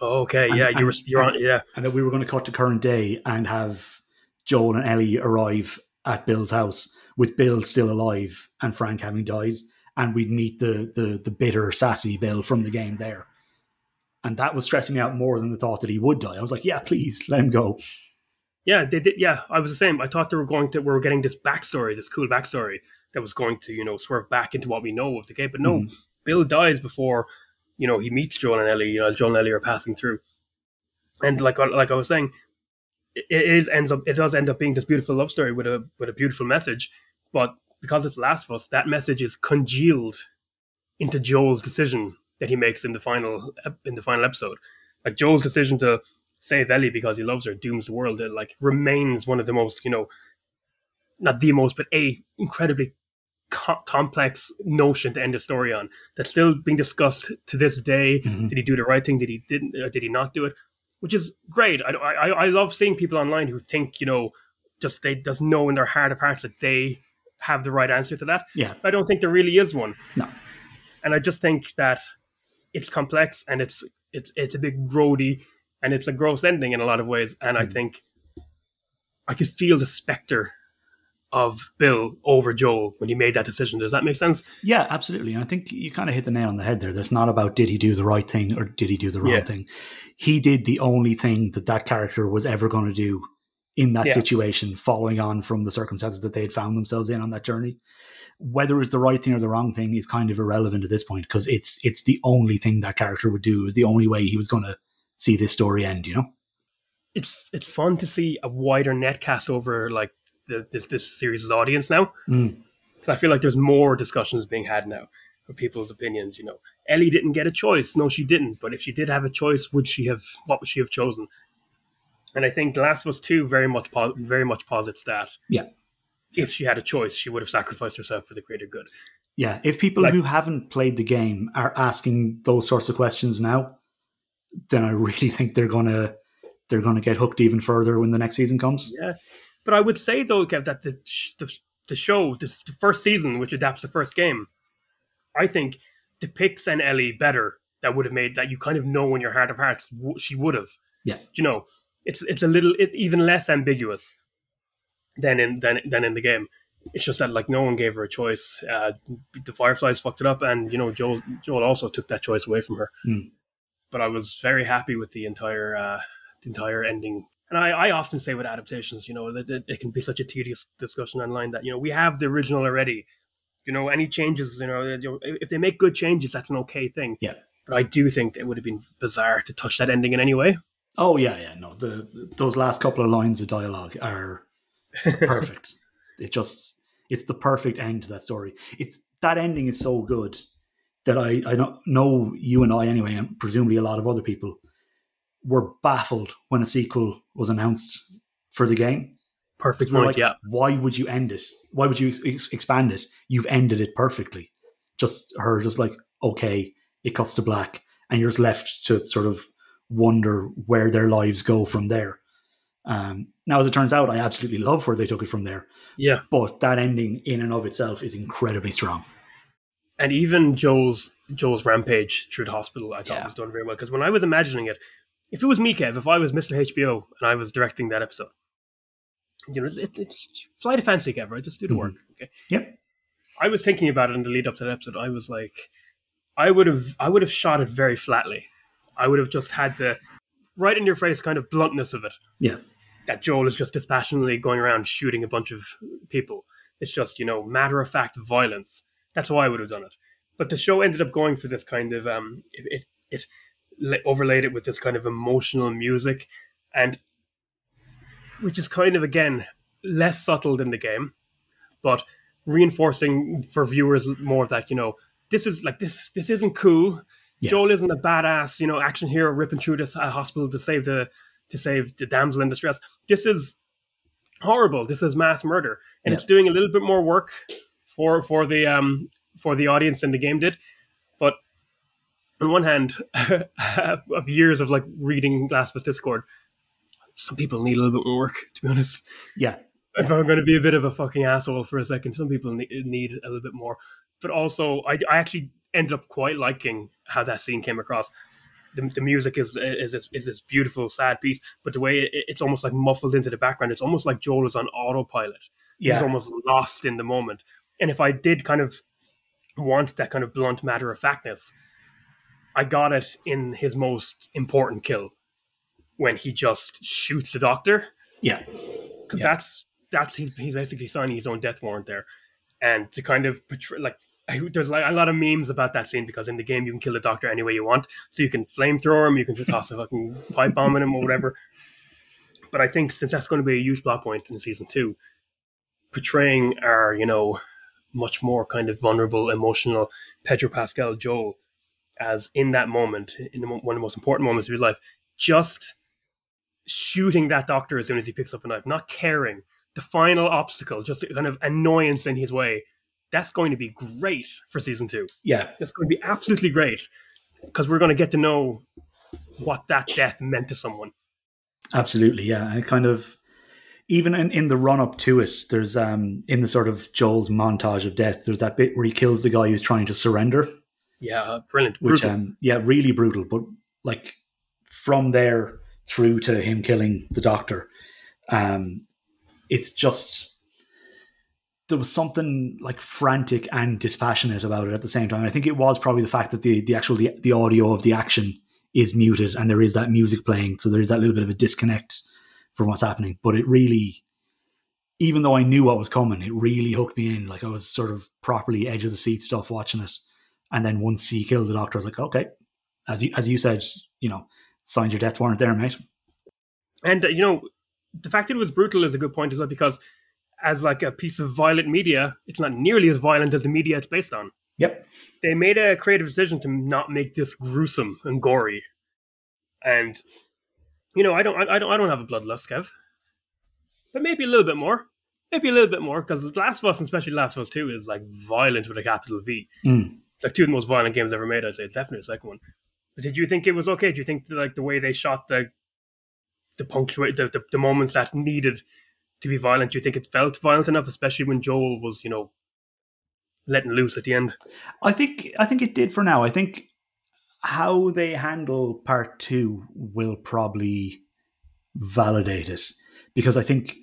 Okay, And- yeah, you were and- you're on. Yeah, and that we were going to cut to current day and have Joel and Ellie arrive at Bill's house with Bill still alive and Frank having died, and we'd meet the the the bitter, sassy Bill from the game there. And that was stressing me out more than the thought that he would die. I was like, "Yeah, please let him go." yeah, they did. Yeah, I was the same. I thought they were going to we were getting this backstory, this cool backstory that was going to you know swerve back into what we know of the game. But no, Mhm. Bill dies before you know he meets Joel and Ellie. You know, as Joel and Ellie are passing through, and like like I was saying, it, it is ends up it does end up being this beautiful love story with a with a beautiful message, but because it's Last of Us, that message is congealed into Joel's decision that he makes in the final in the final episode. Like Joel's decision to save Ellie because he loves her, dooms the world. It like remains one of the most you know, not the most, but a incredibly co- complex notion to end a story on that's still being discussed to this day. Mhm. Did he do the right thing? Did he didn't? Uh, did he not do it? Which is great. I, I I love seeing people online who think you know just they just know in their heart of hearts that they have the right answer to that. Yeah. I don't think there really is one. No. And I just think that it's complex and it's it's it's a bit grody and it's a gross ending in a lot of ways. And I Mm. think I could feel the specter of Bill over Joel when he made that decision. Does that make sense? Yeah, absolutely. And I think you kind of hit the nail on the head there. There's not about did he do the right thing or did he do the wrong Yeah. thing. He did the only thing that that character was ever going to do in that Yeah. situation, following on from the circumstances that they had found themselves in on that journey. Whether it's the right thing or the wrong thing is kind of irrelevant at this point because it's it's the only thing that character would do. Is the only way he was going to see this story end. You know? It's it's fun to see a wider net cast over like the, this this series' audience now. Mm. So I feel like there's more discussions being had now of people's opinions. You know, Ellie didn't get a choice. No, she didn't. But if she did have a choice, would she have? What would she have chosen? And I think The Last of Us Two very much po- very much posits that. Yeah. If she had a choice, she would have sacrificed herself for the greater good. Yeah, if people Like- who haven't played the game are asking those sorts of questions now, then I really think they're gonna they're gonna get hooked even further when the next season comes. Yeah. But I would say though, Kev, that the the, the show, this the first season, which adapts the first game, I think depicts an Ellie better. That would have made that you kind of know in your heart of hearts w- she would have. Yeah. You know, it's it's a little it, even less ambiguous than in than than in the game. It's just that like no one gave her a choice. Uh, the Fireflies fucked it up, and you know Joel Joel also took that choice away from her. Hmm. But I was very happy with the entire uh, the entire ending. And I, I often say with adaptations, you know, that it, it can be such a tedious discussion online that you know we have the original already. You know, any changes, you know, you know, if they make good changes, that's an okay thing. Yeah. But I do think it would have been bizarre to touch that ending in any way. Oh yeah, yeah. No, the those last couple of lines of dialogue are perfect. it just it's the perfect end to that story. It's that ending is so good that I I don't know you and I anyway, and presumably a lot of other people were baffled when a sequel was announced for the game. Perfect point. like, yeah. Why would you end it? Why would you ex- expand it? You've ended it perfectly. Just her, just like okay, it cuts to black, and you're just left to sort of wonder where their lives go from there. Um, now, as it turns out, I absolutely love where they took it from there. Yeah. But that ending, in and of itself, is incredibly strong. and even Joel's Joel's rampage through the hospital, I thought Yeah. was done very well. Because when I was imagining it, if it was me, Kev, if I was Mr. HBO and I was directing that episode, you know, it, it, fly to fancy, Kev, right? Just do the Mhm. work. Okay. Yep. I was thinking about it in the lead up to that episode. I was like, I would have, I would have shot it very flatly. I would have just had the right in your face kind of bluntness of it. Yeah. That Joel is just dispassionately going around shooting a bunch of people. It's just, you know, matter of fact violence. That's how I would have done it. But the show ended up going for this kind of um, it it, it overlaid it with this kind of emotional music, and which is kind of again less subtle than the game, but reinforcing for viewers more that you know this is like this this isn't cool. Yeah. Joel isn't a badass you know action hero ripping through this uh, hospital to save the to save the damsel in distress. This is horrible. This is mass murder, and Yeah. it's doing a little bit more work for for the um for the audience than the game did. But on one hand, of years of like reading Last of Us Discord, some people need a little bit more work. To be honest, Yeah. if I'm going to be a bit of a fucking asshole for a second, some people ne- need a little bit more. But also, I, I actually ended up quite liking how that scene came across. The, the music is is is, is this beautiful, sad piece, but the way it, it's almost like muffled into the background, it's almost like Joel is on autopilot. He's almost lost in the moment. And if I did kind of want that kind of blunt matter of factness, I got it in his most important kill when he just shoots the doctor Yeah. because Yeah. that's that's he's, he's basically signing his own death warrant there, and to kind of portray like there's like a lot of memes about that scene because in the game you can kill the doctor any way you want, so you can flamethrower him, you can just toss a fucking pipe bomb at him or whatever. But I think since that's going to be a huge plot point in season two, portraying our you know much more kind of vulnerable, emotional Pedro Pascal Joel as in that moment, in the, one of the most important moments of his life, just shooting that doctor as soon as he picks up a knife, not caring. The final obstacle, just kind of annoyance in his way. That's going to be great for season two. Yeah. That's going to be absolutely great because we're going to get to know what that death meant to someone. Absolutely, yeah. And kind of even in, in the run up to it, there's um in the sort of Joel's montage of death, there's that bit where he kills the guy who's trying to surrender, Yeah, brilliant. which Brutal. um yeah, really brutal. But like from there through to him killing the doctor. Um, it's just there was something like frantic and dispassionate about it at the same time. I think it was probably the fact that the the actual the, the audio of the action is muted and there is that music playing, so there is that little bit of a disconnect from what's happening. But it really, even though I knew what was coming, it really hooked me in. Like I was sort of properly edge of the seat stuff watching it. And then once he killed the doctor, I was like, okay, as you as you said, you know, signed your death warrant there, mate. And uh, you know, the fact that it was brutal is a good point as well because as like a piece of violent media, it's not nearly as violent as the media it's based on. Yep. They made a creative decision to not make this gruesome and gory. And you know, I don't I, I don't I don't have a bloodlust, Kev. But maybe a little bit more. Maybe a little bit more, because Last of Us, and especially Last of Us 2, is like violent with a capital V. Mm. It's like two of the most violent games ever made, I'd say. It's definitely the second one. But did you think it was okay? Do you think like the way they shot the the punctuate the, the, the moments that needed to be violent, do you think it felt violent enough, especially when Joel was, you know, letting loose at the end? I think I think it did for now. I think how they handle part two will probably validate it. Because I think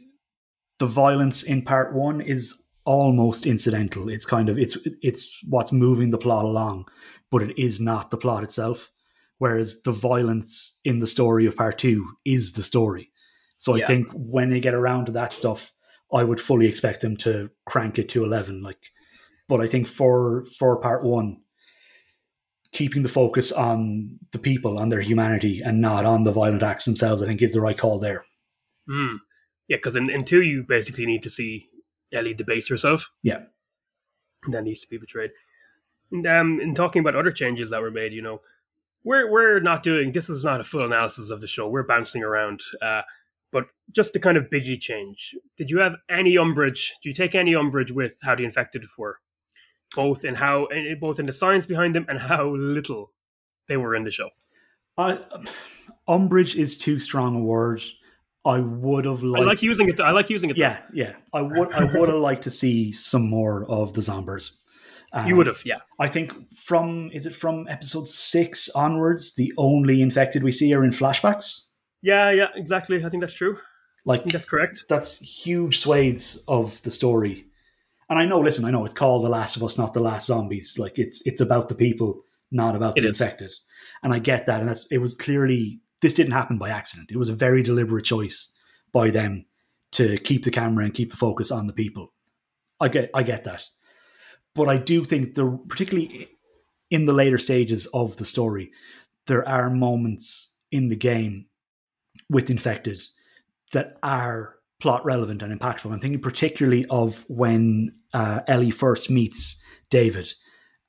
the violence in part one is almost incidental. It's kind of it's it's what's moving the plot along, but it is not the plot itself. Whereas the violence in the story of part two is the story. So Yeah. I think when they get around to that stuff, I would fully expect them to crank it to eleven. Like, but I think for for part one, keeping the focus on the people, on their humanity, and not on the violent acts themselves, I think is the right call there. Hmm. Yeah, because in, in two, you basically need to see Ellie debase herself. Yeah. And that needs to be betrayed. And um, in talking about other changes that were made, you know, we're we're not doing this is not a full analysis of the show. We're bouncing around. Uh, but just the kind of biggie change. Did you have any umbrage? Do you take any umbrage with how the infected were, both in how, both in the science behind them and how little they were in the show? I, umbrage is too strong a word. I would have liked. I like using it. I like using it. yeah, yeah. I would. I would have liked to see some more of the zombies. Um, you would have. Yeah. I think from is it from episode six onwards, the only infected we see are in flashbacks. Yeah. Yeah. Exactly. I think that's true. I Like think that's correct. that's huge swathes of the story. And I know, listen, I know it's called The Last of Us, not The Last Zombies. Like it's it's about the people, not about It the is. infected. And I get that. And that's it was clearly this didn't happen by accident. It was a very deliberate choice by them to keep the camera and keep the focus on the people. I get I get that. But I do think the particularly in the later stages of the story, there are moments in the game with infected that are plot relevant and impactful. I'm thinking particularly of when uh, Ellie first meets David,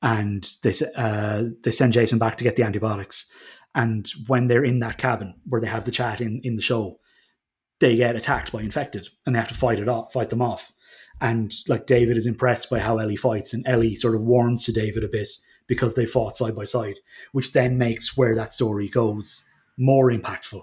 and they uh, they send Jason back to get the antibiotics, and when they're in that cabin where they have the chat in in the show, they get attacked by infected, and they have to fight it off, fight them off. And like David is impressed by how Ellie fights, and Ellie sort of warms to David a bit because they fought side by side, which then makes where that story goes more impactful.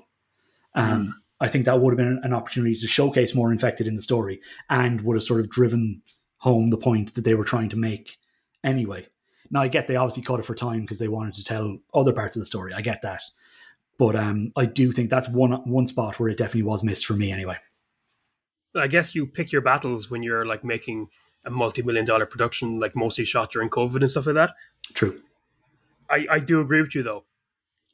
Um, I think that would have been an opportunity to showcase more infected in the story and would have sort of driven home the point that they were trying to make anyway. Now I get they obviously cut it for time because they wanted to tell other parts of the story. I get that. But um, I do think that's one one spot where it definitely was missed for me anyway. I guess you pick your battles when you're like making a multi-million dollar production, like mostly shot during COVID and stuff like that. True. I, I do agree with you though,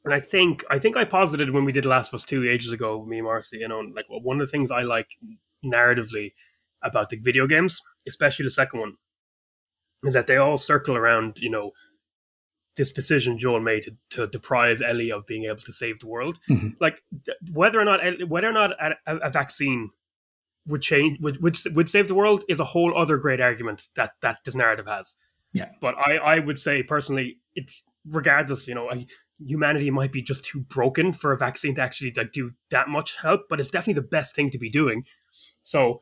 and I think I think I posited when we did Last of Us two ages ago, me and Marcy. You know, like one of the things I like narratively about the video games, especially the second one, is that they all circle around you know this decision Joel made to, to deprive Ellie of being able to save the world. Mhm. Like th- whether or not whether or not a, a, a vaccine would change would, would would save the world is a whole other great argument that that this narrative has. Yeah. But I I would say personally it's regardless, you know, I, humanity might be just too broken for a vaccine to actually like do that much help, but it's definitely the best thing to be doing. So,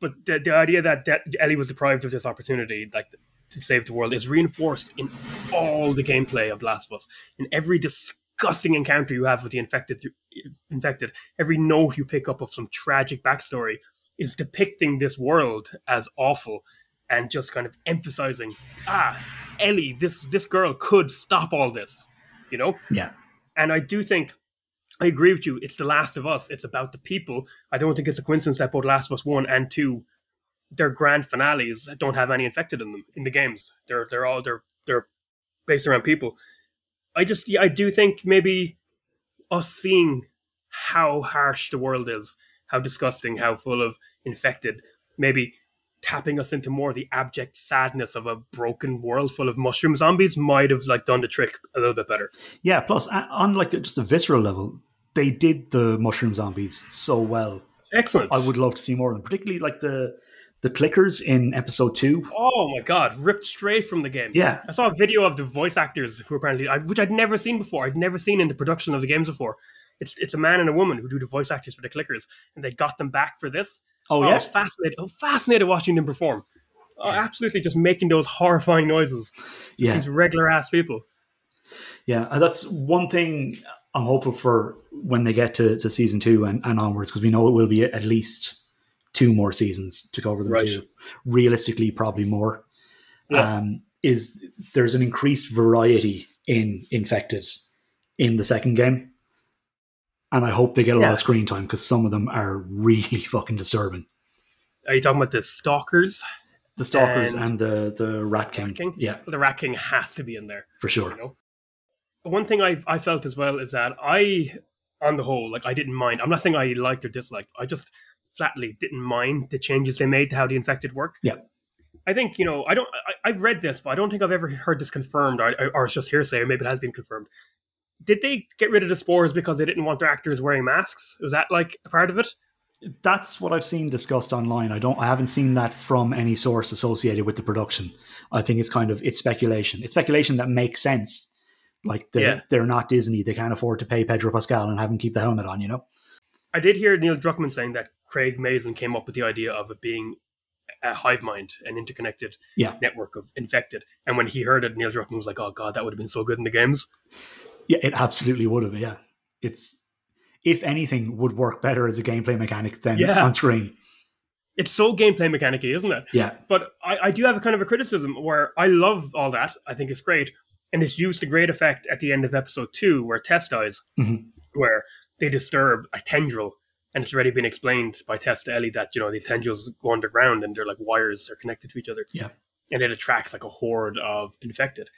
but the, the idea that, that Ellie was deprived of this opportunity, like to save the world, is reinforced in all the gameplay of The Last of Us. In every disgusting encounter you have with the infected, infected, every note you pick up of some tragic backstory is depicting this world as awful and just kind of emphasizing, ah, Ellie, this this girl could stop all this, you know. Yeah. And I do think I agree with you. It's The Last of Us. It's about the people. I don't think it's a coincidence that both Last of Us one and two, their grand finales don't have any infected in them in the games. They're they're all they're they're based around people. I just yeah, I do think maybe us seeing how harsh the world is, how disgusting, how full of infected, maybe tapping us into more the abject sadness of a broken world full of mushroom zombies might have like done the trick a little bit better. Yeah, plus on like just a visceral level, they did the mushroom zombies so well. Excellent. I would love to see more of them, particularly like the the clickers in episode two. Oh my god, ripped straight from the game. Yeah, I saw a video of the voice actors who apparently, which I'd never seen before. I'd never seen in the production of the games before. It's it's a man and a woman who do the voice actors for the clickers, and they got them back for this. Oh, I yeah, fascinated. Oh, fascinated watching them perform. Oh, absolutely, just making those horrifying noises. Just Yeah. these regular ass people. yeah. And that's one thing I'm hopeful for when they get to, to season two and, and onwards, because we know it will be at least two more seasons to cover them Right. too. Realistically, probably more. Yeah. Um, is there's an increased variety in infected in the second game. And I hope they get a lot of screen time because some of them are really fucking disturbing. Are you talking about the stalkers? The stalkers And- and, the the rat king. King? Yeah, the Rat King has to be in there. for sure. You know, one thing I I felt as well is that I, on the whole, like I didn't mind. I'm not saying I liked or disliked. I just flatly didn't mind the changes they made to how the infected work. Yeah. I think you know I don't. I, I've read this, but I don't think I've ever heard this confirmed, or, or it's just hearsay, or maybe it has been confirmed. Did they get rid of the spores because they didn't want their actors wearing masks? Was that like a part of it? That's what I've seen discussed online. I don't. I haven't seen that from any source associated with the production. I think it's kind of it's speculation. It's speculation that makes sense. Like they're Yeah. they're not Disney. They can't afford to pay Pedro Pascal and have him keep the helmet on. You know. I did hear Neil Druckmann saying that Craig Mazin came up with the idea of it being a hive mind, an interconnected Yeah. network of infected. And when he heard it, Neil Druckmann was like, "Oh God, that would have been so good in the games." Yeah, it absolutely would have. Yeah, it's if anything would work better as a gameplay mechanic than Yeah. on screen. It's so gameplay mechanicy, isn't it? Yeah, But I, I do have a kind of a criticism where I love all that. I think it's great, and it's used to great effect at the end of episode two, where Tess dies, Mhm. where they disturb a tendril. And it's already been explained by Tess to Ellie that you know the tendrils go underground and they're like wires, they're connected to each other. Yeah. and it attracts like a horde of infected,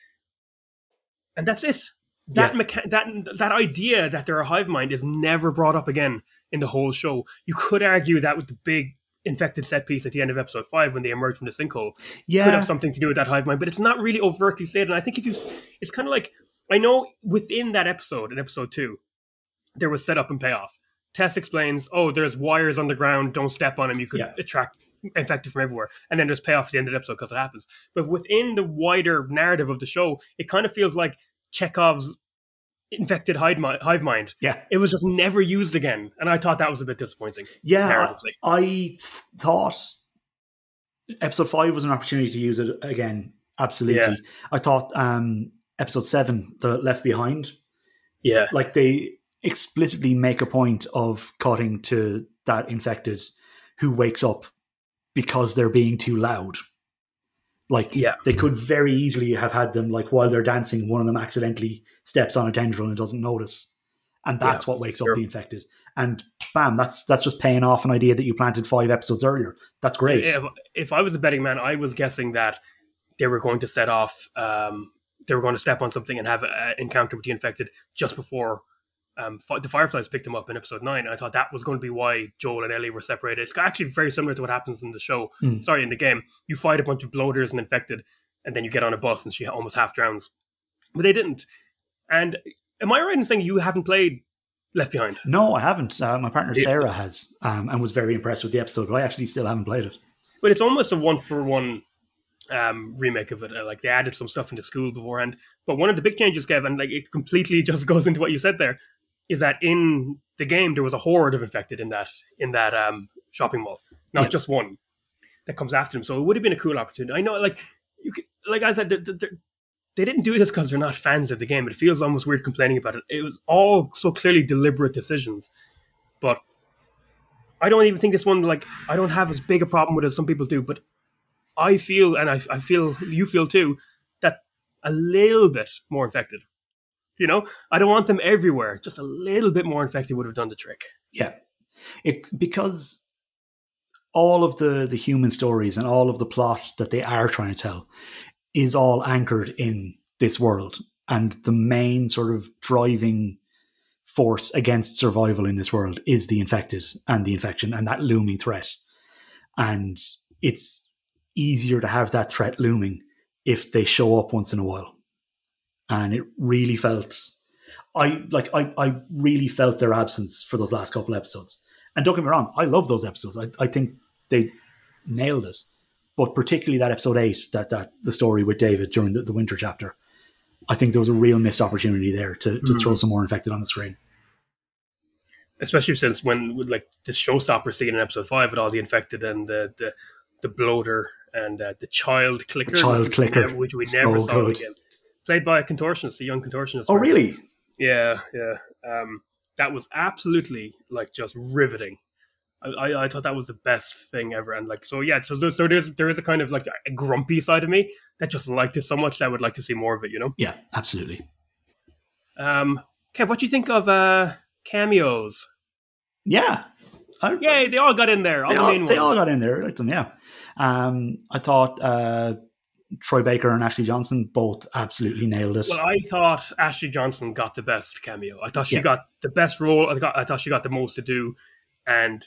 and that's it. That Yeah. mecha- that that idea that they're a hive mind is never brought up again in the whole show. You could argue that was the big infected set piece at the end of episode five when they emerge from the sinkhole Yeah, could have something to do with that hive mind, but it's not really overtly stated. And I think if you, it's kind of like I know within that episode, in episode two, there was setup and payoff. Tess explains, "Oh, there's wires on the ground. Don't step on them. You could Yeah. attract infected from everywhere." And then there's payoff at the end of the episode because it happens. But within the wider narrative of the show, it kind of feels like Chekhov's infected hive mind. Hive mind. yeah, It was just never used again, and I thought that was a bit disappointing. yeah. I th- thought episode five was an opportunity to use it again. Absolutely, Yeah. I thought um, episode seven, the Left Behind, Yeah, like they explicitly make a point of cutting to that infected who wakes up because they're being too loud. Like Yeah. they could very easily have had them like while they're dancing, one of them accidentally steps on a tendril and doesn't notice. And that's Yeah, what wakes sure. up the infected. And bam, that's that's just paying off an idea that you planted five episodes earlier. That's great. If, if I was a betting man, I was guessing that they were going to set off, um, they were going to step on something and have an encounter with the infected just before um, the Fireflies picked them up in episode nine. And I thought that was going to be why Joel and Ellie were separated. It's actually very similar to what happens in the show. Hmm. Sorry, in the game, you fight a bunch of bloaters and infected, and then you get on a bus and she almost half drowns. But they didn't. And am I right in saying you haven't played Left Behind? No, I haven't. Uh, my partner Yeah. Sarah has, um, and was very impressed with the episode. But I actually still haven't played it. but it's almost a one for one um, remake of it. Uh, Like they added some stuff into school beforehand. But one of the big changes, Kevin, like it completely just goes into what you said there, is that in the game there was a horde of infected in that in that um, shopping mall, not Yeah. just one that comes after them. So it would have been a cool opportunity. I know, like you could, like I said, they're- they're- they didn't do this because they're not fans of the game. It feels almost weird complaining about it. It was all so clearly deliberate decisions, but. I don't even think this one like I don't have as big a problem with it as some people do, but I feel and I, I feel you feel too that a little bit more infected You know, I don't want them everywhere. Just a little bit more infected would have done the trick. Yeah, it because all of the the human stories and all of the plot that they are trying to tell is all anchored in this world, and the main sort of driving force against survival in this world is the infected and the infection and that looming threat. And it's easier to have that threat looming if they show up once in a while. And it really felt I like I, I really felt their absence for those last couple episodes. And don't get me wrong, I love those episodes. I, I think they nailed it. But particularly that episode eight, that that the story with David during the, the winter chapter, I think there was a real missed opportunity there to, to mm. throw some more infected on the screen. Especially since when like the showstopper scene in episode five with all the infected and the the, the bloater and uh, the child clicker, the child which clicker, we never, which we never saw again, played by a contortionist, a young contortionist. Oh, really? Yeah, yeah. Um, that was absolutely like just riveting. I, I, thought that was the best thing ever, and like so, yeah. So, there, so there's there is a kind of like a grumpy side of me that just liked it so much that I would like to see more of it. You know? Yeah, absolutely. Um, Kev, what do you think of uh cameos? Yeah, I, Yay, they all got in there. All they, the all, they all got in there. I liked them. Yeah. Um, I thought uh, Troy Baker and Ashley Johnson both absolutely nailed it. Well, I thought Ashley Johnson got the best cameo. I thought she yeah. got the best role. I, got, I thought she got the most to do, and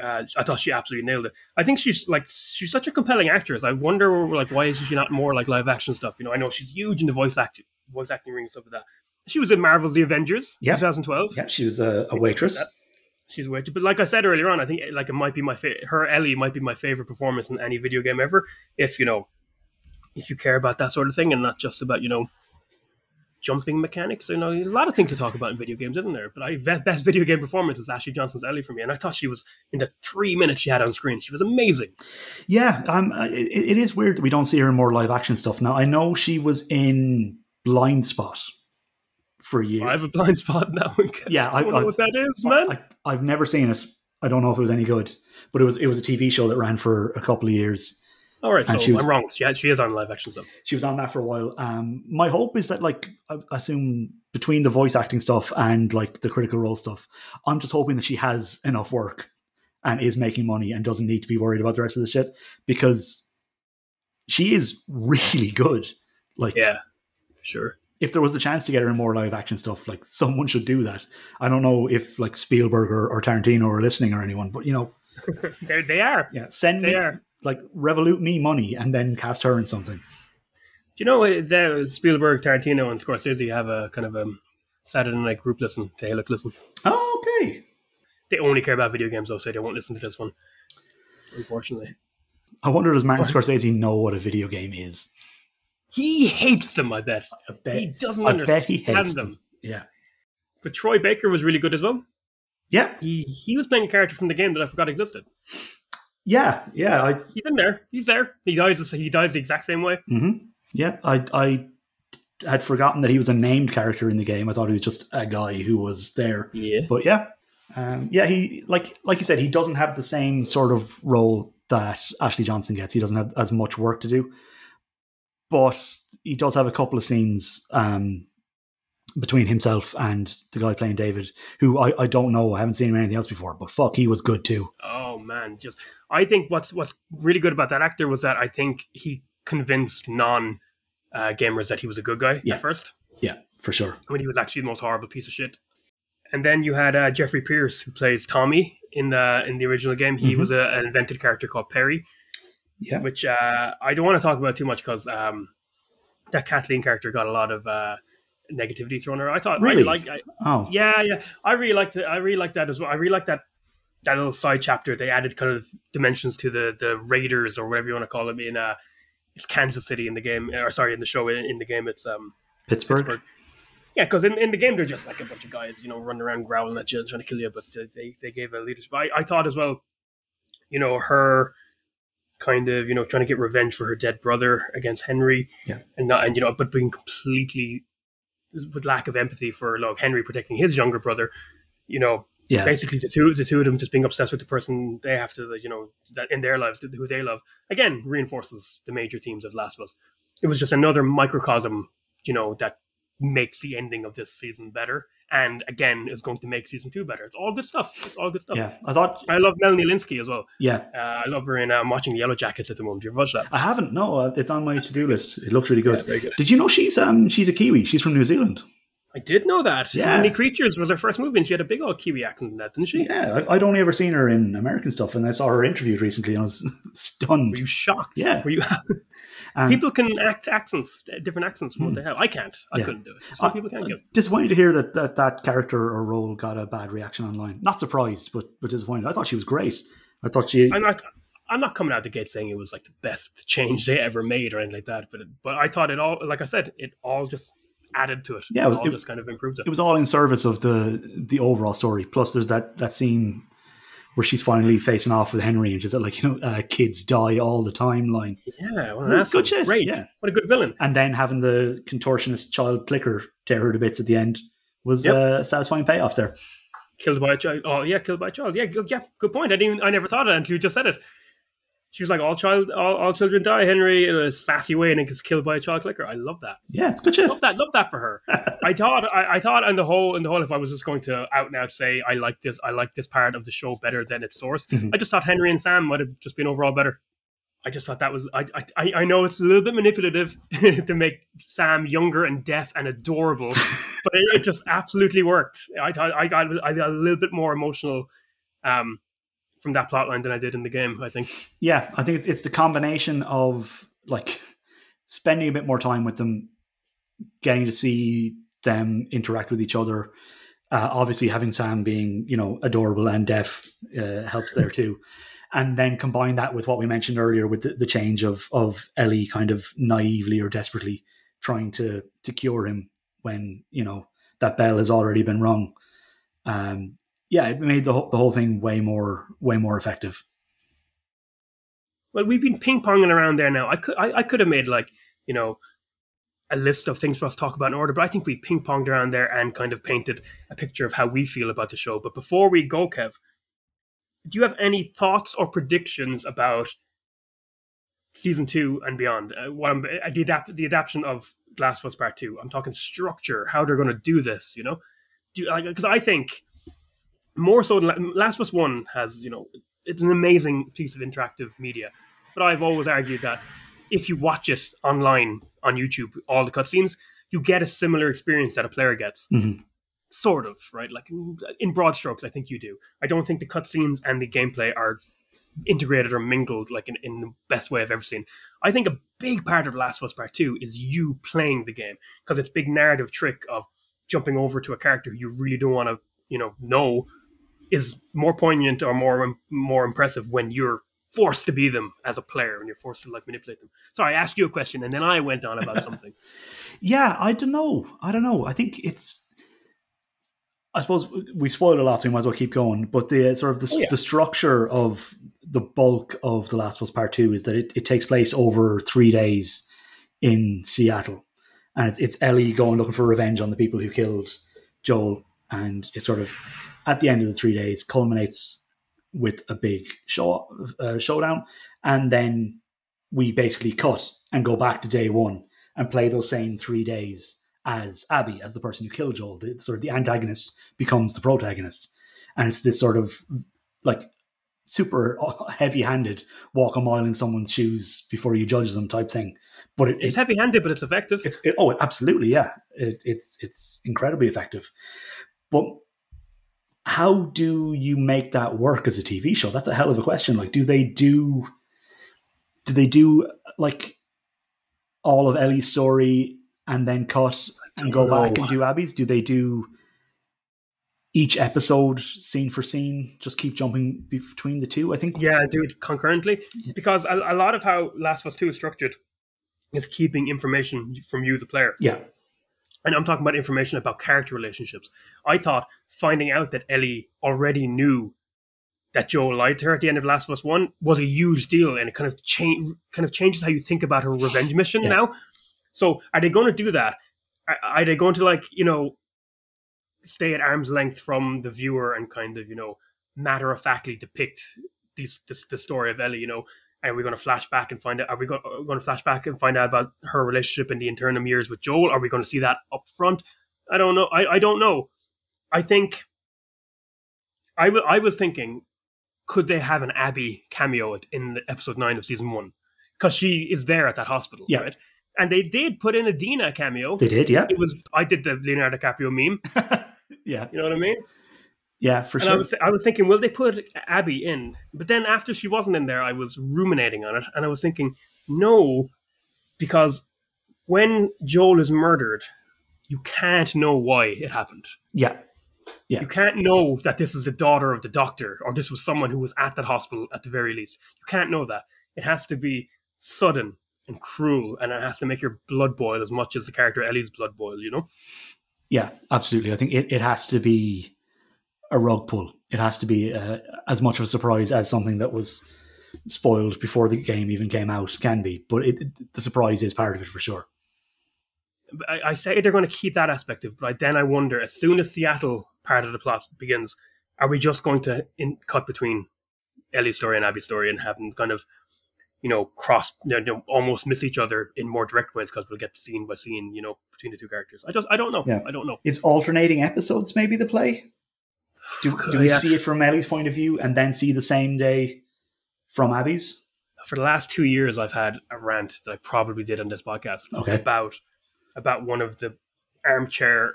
uh, I thought she absolutely nailed it. I think she's like she's such a compelling actress. I wonder like why is she not more like live action stuff? You know, I know she's huge in the voice acting, voice acting ring and stuff like that. She was in Marvel's The Avengers, yeah. 2012. Yeah, she was a, a waitress. She's a waitress, but like I said earlier on, I think like it might be my fa- her Ellie might be my favorite performance in any video game ever. If you know, if you care about that sort of thing and not just about you know jumping mechanics. You know, there's a lot of things to talk about in video games, isn't there? But I best video game performance is Ashley Johnson's Ellie for me, and I thought she was in the three minutes she had on screen, she was amazing. Yeah, um, it, it is weird that we don't see her in more live action stuff now. I know she was in Blind Spot for a year. I have a blind spot now. Yeah, I don't know I, what that is, man. I, have never seen it. I don't know if it was any good, but it was it was a TV show that ran for a couple of years. All right, and so was, I'm wrong. She, she is on live action stuff. She was on that for a while. Um, my hope is that, like, I assume between the voice acting stuff and like the critical role stuff, I'm just hoping that she has enough work and is making money and doesn't need to be worried about the rest of the shit because she is really good. Like, yeah, sure. If there was the chance to get her in more live action stuff, like someone should do that. I don't know if like Spielberg or, or Tarantino are listening or anyone, but you know, they they are. Yeah, send they me are like revolute me money and then cast her in something. Do you know eh, the Spielberg, Tarantino, and Scorsese have a kind of a Saturday night group listen to Hey Look Listen? Oh, okay. They only care about video games, though, so they won't listen to this one. Unfortunately. I wonder does Martin Scorsese know what a video game is? He hates them. I bet. I bet he doesn't I understand he them. them. Yeah. But Troy Baker was really good as well. Yeah. He he was playing a character from the game that I forgot existed. Yeah, yeah. I, he's in there. He's there. He dies. He dies the exact same way. Mm-hmm. Yeah, I, I had forgotten that he was a named character in the game. I thought he was just a guy who was there. Yeah. But yeah, um, yeah. He like like you said, he doesn't have the same sort of role that Ashley Johnson gets. He doesn't have as much work to do, but he does have a couple of scenes um, between himself and the guy playing David, who I, I don't know. I haven't seen him anything else before, but fuck, he was good too. Oh man, just I think what's what's really good about that actor was that I think he convinced non uh, gamers that he was a good guy yeah. at first. Yeah, for sure. When he was actually the most horrible piece of shit. And then you had uh, Jeffrey Pierce who plays Tommy in the in the original game. He mm-hmm. was a, an invented character called Perry. Yeah. Which uh, I don't want to talk about too much because um, that Kathleen character got a lot of uh, negativity thrown her. I thought really, like, I, oh, yeah, yeah. I really liked it. I really liked that as well. I really liked that that little side chapter. They added kind of dimensions to the the Raiders or whatever you want to call them in uh, it's Kansas City in the game, or sorry, in the show in, in the game it's um Pittsburgh. Pittsburgh. Yeah, because in, in the game they're just like a bunch of guys, you know, running around growling at you and trying to kill you. But they they gave a leadership. I, I thought as well, you know, her kind of you know trying to get revenge for her dead brother against Henry. Yeah, and not and you know, but being completely with lack of empathy for like Henry protecting his younger brother, you know, yeah. basically the two the two of them just being obsessed with the person they have to, you know, that in their lives who they love. Again, reinforces the major themes of Last of Us. It was just another microcosm, you know, that makes the ending of this season better, and again is going to make season two better. It's all good stuff. It's all good stuff. Yeah, I thought. I love Melanie Lynskey as well. Yeah, Uh, I love her in. Uh, I'm watching the Yellow Jackets at the moment. Do you ever watch that? I haven't. No, uh, it's on my to-do list. It looks really good. Yeah, very good. Did you know she's um she's a Kiwi? She's from New Zealand. I did know that. Yeah. Heavenly Creatures was her first movie, and she had a big old Kiwi accent in that, didn't she? Yeah, I, I'd only ever seen her in American stuff, and I saw her interviewed recently, and I was stunned. Were you shocked? Yeah. Were you? And people can act accents, different accents from what they have. I can't. I Hmm. Yeah. couldn't do it. Some I- people can it. disappointed to hear that, that that character or role got a bad reaction online. Not surprised, but but disappointed. I thought she was great. I thought she. I'm not. I'm not coming out the gate saying it was like the best change they ever made or anything like that. But but I thought it all, like I said, it all just added to it. Yeah, it was- all it- just kind of improved it. it was all in service of the the overall story. Plus, there's that that scene where she's finally facing off with Henry, and she's like, you know, uh, kids die all the time line, yeah, what an Good shit, Great. yeah. What a good villain. and then having the contortionist child clicker tear her to bits at the end was Yep. a satisfying payoff there. Killed by a child. Oh yeah, killed by a child. Yeah, good, yeah. Good point. I didn't. I never thought of that until you just said it. She was like, "All child, all, all children die." Henry in a sassy way, and gets killed by a child clicker. I love that. Yeah, it's good shit. love that. Love that for her. I thought. I, I thought, on the whole, in the whole, if I was just going to out and out say I like this, I like this part of the show better than its source. Mhm. I just thought Henry and Sam might have just been overall better. I just thought that was. I. I, I know it's a little bit manipulative to make Sam younger and deaf and adorable, but it, it just absolutely worked. I thought I got. I got a little bit more emotional. Um, from that plotline than I did in the game, I think. Yeah, I think it's- the combination of like spending a bit more time with them, getting to see them interact with each other. Uh, obviously, having Sam being you know adorable and deaf uh, helps there too, and then combine that with what we mentioned earlier with the, the change of of Ellie kind of naively or desperately trying to to cure him when you know that bell has already been rung. Um, yeah, it made the whole, the whole thing way more way more effective. Well, we've been ping ponging around there now. I could I, I could have made like you know a list of things for us to talk about in order, but I think we ping ponged around there and kind of painted a picture of how we feel about the show. But before we go, Kev, do you have any thoughts or predictions about season two and beyond? Uh, what I'm, uh, the adapt the adaptation of Last of Us Part Two. I'm talking structure, how they're going to do this. You know, do you, like because I think more so than Last of Us One has you know it's an amazing piece of interactive media. But I've always argued that if you watch it online on YouTube, all the cutscenes, you get a similar experience that a player gets. Mhm. Sort of, right? Like in broad strokes, I think you do. I don't think the cutscenes and the gameplay are integrated or mingled like in, in the best way I've ever seen. I think a big part of Last of Us Part 2 is you playing the game because it's big narrative trick of jumping over to a character who you really don't want to, you know, know is more poignant or more more impressive when you're forced to be them as a player and you're forced to like manipulate them. Sorry, I asked you a question and then I went on about something. Yeah, I don't know. I don't know. I think it's. I suppose we spoiled a lot, so we might as well keep going. But the uh, sort of the, Oh, yeah. the structure of the bulk of The Last of Us Part Two is that it, it takes place over three days in Seattle, and it's it's Ellie going looking for revenge on the people who killed Joel, and it sort of at the end of the three days culminates with a big show uh, showdown, and then we basically cut and go back to day one and play those same three days as Abby, as the person who killed Joel. The, sort of the antagonist becomes the protagonist, and it's this sort of like super heavy-handed walk a mile in someone's shoes before you judge them type thing. But it, It's it- heavy handed, but it's effective. it's it, oh, absolutely, yeah. It, it's it's incredibly effective. But how do you make that work as a TV show? That's a hell of a question. Like, do they do? Do they do like all of Ellie's story and then cut and go don't back and do Abby's? Do they do each episode scene for scene? Just keep jumping between the two. I think. yeah, do it concurrently Yeah. because a, a lot of how Last of Us 2 is structured is keeping information from you, the player. Yeah. And I'm talking about information about character relationships. I thought finding out that Ellie already knew that Joel lied to her at the end of Last of Us One was a huge deal, and it kind of change kind of changes how you think about her revenge mission Yeah. now. So, are they going to do that? Are, are they going to like you know stay at arm's length from the viewer and kind of you know matter of factly depict these this, the story of Ellie? You know, Are we going to flash back and find out? Are we going, going to flash back and find out about her relationship in the interim years with Joel? Are we going to see that up front? I don't know. I, I don't know. I think I, w- I was thinking, could they have an Abby cameo in the episode nine of season one? Because she is there at that hospital, Yeah. right? And they did put in a Dina cameo. They did, yeah, It was I did the Leonardo DiCaprio meme. yeah, You know what I mean? yeah, for And I sure. was I was thinking, will they put Abby in? But then after she wasn't in there, I was ruminating on it, and I was thinking, no, because when Joel is murdered, you can't know why it happened. yeah, Yeah. You can't know that this is the daughter of the doctor, or this was someone who was at that hospital at the very least. You can't know that. It has to be sudden and cruel, and it has to make your blood boil as much as the character Ellie's blood boil. You know? Yeah, absolutely. I think it, it has to be a rug pull. It has to be uh, as much of a surprise as something that was spoiled before the game even came out can be. But it, it- the surprise is part of it for sure. I, I say they're going to keep that aspect of, but then I wonder, as soon as Seattle part of the plot begins, are we just going to in, cut between Ellie's story and Abby's story and have them kind of, you know, cross, you know, almost miss each other in more direct ways because we'll get scene by scene, you know, between the two characters. I just, I don't know. Yeah. I don't know. Is alternating episodes maybe the play? Do, do we Yeah. see it from Ellie's point of view and then see the same day from Abby's? For the last two years, I've had a rant that I probably did on this podcast Okay. about about one of the armchair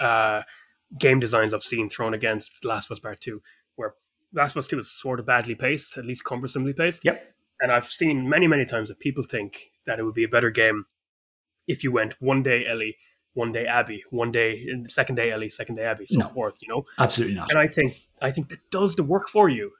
uh, game designs I've seen thrown against Last of Us Part Two, where Last of Us Two is sort of badly paced, at least cumbersomely paced. Yep. And I've seen many, many times that people think that it would be a better game if you went one day Ellie, one day Abby, one day second day Ellie, second day Abby, so No. forth. You know, Absolutely not. and I think I think that does the work for you.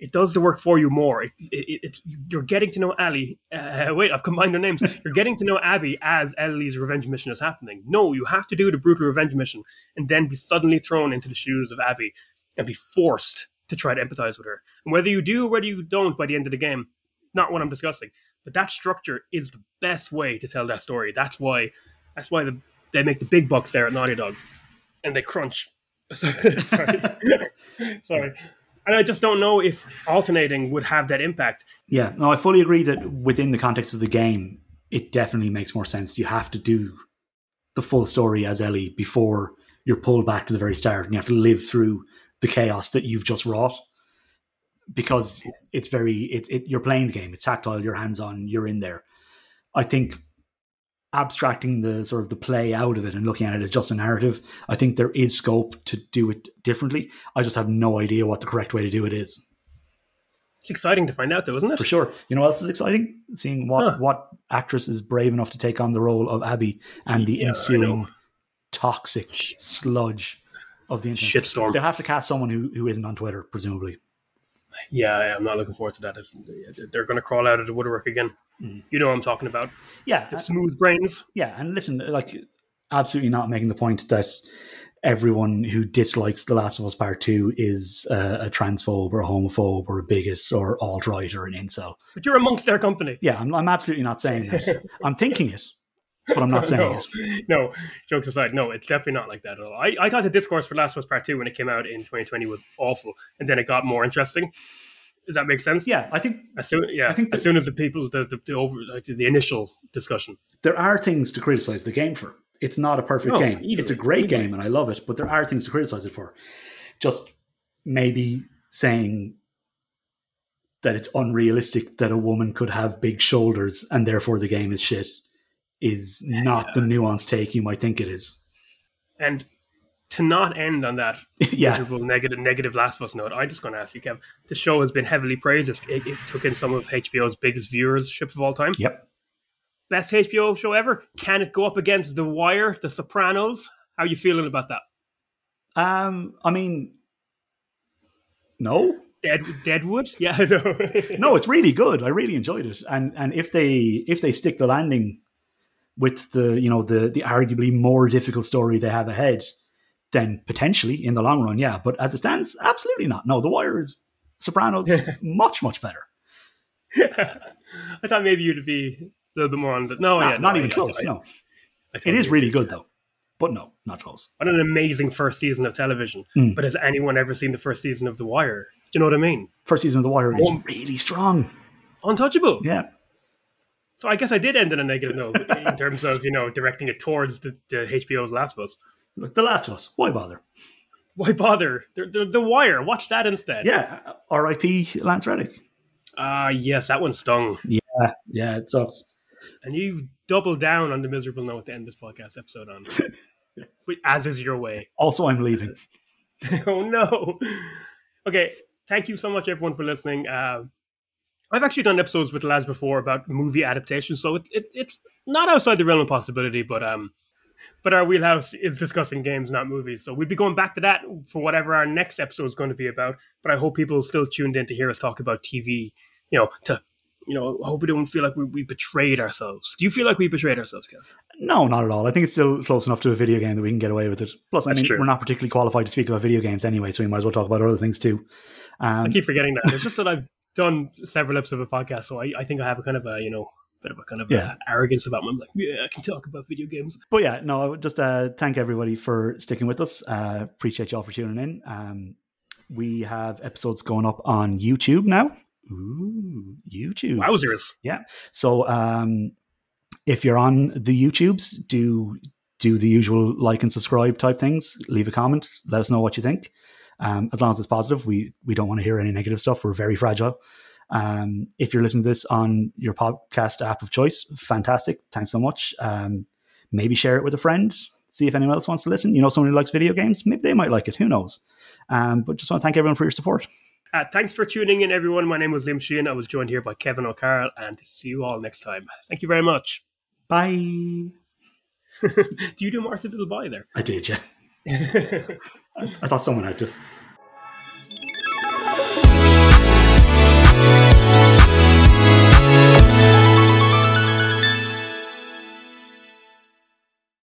It does the work for you more. It, it, it, you're getting to know Ali. Uh, wait, I've combined their names. You're getting to know Abby as Ellie's revenge mission is happening. No, you have to do the brutal revenge mission and then be suddenly thrown into the shoes of Abby and be forced to try to empathize with her. And whether you do or whether you don't by the end of the game, not what I'm discussing. But that structure is the best way to tell that story. That's why. That's why the, they make the big bucks there at Naughty Dog, and they crunch. Sorry. Sorry. And I just don't know if alternating would have that impact. Yeah, no, I fully agree that within the context of the game, it definitely makes more sense. You have to do the full story as Ellie before you're pulled back to the very start, and you have to live through the chaos that you've just wrought. Because it's very, it, it, you're playing the game. It's tactile. You're hands on. You're in there. I think abstracting the sort of the play out of it and looking at it as just a narrative, I think there is scope to do it differently. I just have no idea what the correct way to do it is. It's exciting to find out, though, isn't it? For sure. You know what else is exciting? Seeing what, Huh. what actress is brave enough to take on the role of Abby and the Yeah, ensuing toxic sludge of the internet. Shitstorm. They'll have to cast someone who, who isn't on Twitter, presumably. Yeah, I'm not looking forward to that. It's- They're going to crawl out of the woodwork again. Mm. You know what I'm talking about. Yeah, The smooth brains. yeah, and listen, like, absolutely not making the point that everyone who dislikes The Last of Us Part Two is uh, a transphobe or a homophobe or a bigot or alt right or an incel. But you're amongst their company. Yeah, I'm, I'm absolutely not saying that. I'm thinking it, but I'm not saying no, it. no, jokes aside, no, it's definitely not like that at all. I, I thought the discourse for Last of Us Part 2 when it came out in 2020 was awful, and then it got more interesting. Does that make sense? Yeah, I think As soon, yeah, I think as soon as the people, the, the, the over, like, the initial discussion. there are things to criticize the game for. It's not a perfect No, game. easily, it's a great easily. game and I love it, but there are things to criticize it for. Just maybe saying that it's unrealistic that a woman could have big shoulders and therefore the game is shit is not the nuanced take you might think it is. And to not end on that yeah. miserable negative negative Last of Us note, I'm just going to ask you, Kev. The show has been heavily praised. It, it took in some of HBO's biggest viewership of all time. Yep. Best HBO show ever. Can it go up against The Wire, The Sopranos? How are you feeling about that? Um I mean no. Dead Deadwood? Yeah, know. no, it's really good. I really enjoyed it, and and if they if they stick the landing with the you know the the arguably more difficult story they have ahead, then potentially in the long run, yeah. But as it stands, absolutely not. No, The Wire is Sopranos much much better. I thought maybe you'd be a little bit more on the. No, Nah, yeah, not no, even I- close. I- I- no, it really good though, but no, not close. What an amazing first season of television. Mm. But has anyone ever seen the first season of The Wire? Do you know what I mean? First season of The Wire is Oh. really strong. Untouchable. Yeah. So I guess I did end on a negative note in terms of you know directing it towards the, the HBO's Last of Us. Look, The Last of Us. Why bother? Why bother? The, the, the Wire. Watch that instead. Yeah. R.I.P. Lance Reddick. Ah, yes, that one stung. Yeah. Yeah. It sucks. And you've doubled down on the miserable note to end this podcast episode on. As is your way. Also, I'm leaving. oh no. Okay, thank you so much everyone for listening. Uh, I've actually done episodes with lads before about movie adaptations, so it's it, it's not outside the realm of possibility. But um, but our wheelhouse is discussing games, not movies. So we'd be going back to that for whatever our next episode is going to be about. But I hope people still tuned in to hear us talk about TV. You know, to you know, I hope we don't feel like we, we betrayed ourselves. Do you feel like we betrayed ourselves, Kev? No, not at all. I think it's still close enough to a video game that we can get away with it. Plus, I That's mean, true. we're not particularly qualified to speak about video games anyway, so we might as well talk about other things too. Um, I keep forgetting that. It's just that I've done several episodes of a podcast, so I, I think I have a kind of a you know bit of a kind of Yeah. uh arrogance about me. I'm like, yeah, I can talk about video games. But yeah, no, I would just uh, thank everybody for sticking with us. Uh, appreciate y'all for tuning in. Um, we have episodes going up on YouTube now. Ooh, YouTube. Wowzers! Yeah. So um, if you're on the YouTubes, do do the usual like and subscribe type things. Leave a comment. Let us know what you think. Um, as long as it's positive, we we don't want to hear any negative stuff. We're very fragile. Um, if you're listening to this on your podcast app of choice, fantastic. Thanks so much. Um, maybe share it with a friend. See if anyone else wants to listen. You know, someone who likes video games, maybe they might like it. Who knows? Um, but just want to thank everyone for your support. Uh, thanks for tuning in, everyone. My name was Liam Sheehan. I was joined here by Kevin O'Carroll, and see you all next time. Thank you very much. Bye. do you do Martha's Little Boy there? I did, yeah. I thought someone had to.